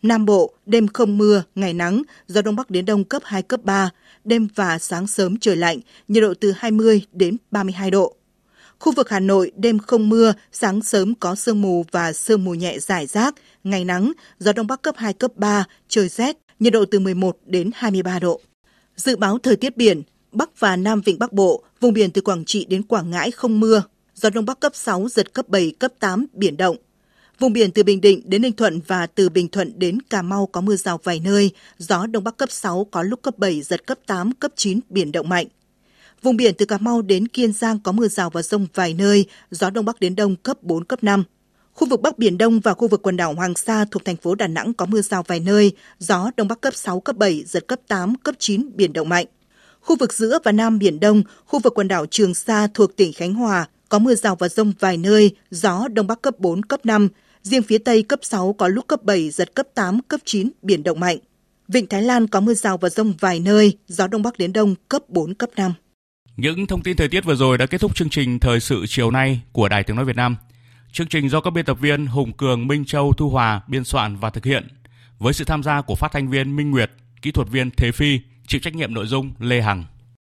Nam Bộ, đêm không mưa, ngày nắng, gió Đông Bắc đến Đông cấp 2, cấp 3, đêm và sáng sớm trời lạnh, nhiệt độ từ 20 đến 32 độ. Khu vực Hà Nội, đêm không mưa, sáng sớm có sương mù và sương mù nhẹ rải rác, ngày nắng, gió Đông Bắc cấp 2, cấp 3, trời rét, nhiệt độ từ 11 đến 23 độ. Dự báo thời tiết biển, Bắc và Nam Vịnh Bắc Bộ, vùng biển từ Quảng Trị đến Quảng Ngãi không mưa, gió Đông Bắc cấp 6, giật cấp 7, cấp 8, biển động, Vùng biển từ Bình Định đến Ninh Thuận và từ Bình Thuận đến Cà Mau có mưa rào vài nơi, gió Đông Bắc cấp 6 có lúc cấp 7, giật cấp 8, cấp 9, biển động mạnh. Vùng biển từ Cà Mau đến Kiên Giang có mưa rào và rông vài nơi, gió Đông Bắc đến Đông cấp 4, cấp 5. Khu vực Bắc Biển Đông và khu vực quần đảo Hoàng Sa thuộc thành phố Đà Nẵng có mưa rào vài nơi, gió Đông Bắc cấp 6, cấp 7, giật cấp 8, cấp 9, biển động mạnh. Khu vực giữa và Nam Biển Đông, khu vực quần đảo Trường Sa thuộc tỉnh Khánh Hòa có mưa rào và rông vài nơi, gió Đông Bắc cấp 4, cấp 5, Riêng phía Tây cấp 6 có lúc cấp 7, giật cấp 8, cấp 9, biển động mạnh. Vịnh Thái Lan có mưa rào và rông vài nơi, gió Đông Bắc đến Đông cấp 4, cấp 5. Những thông tin thời tiết vừa rồi đã kết thúc chương trình Thời sự chiều nay của Đài Tiếng Nói Việt Nam. Chương trình do các biên tập viên Hùng Cường, Minh Châu, Thu Hòa biên soạn và thực hiện với sự tham gia của phát thanh viên Minh Nguyệt, kỹ thuật viên Thế Phi, chịu trách nhiệm nội dung Lê Hằng.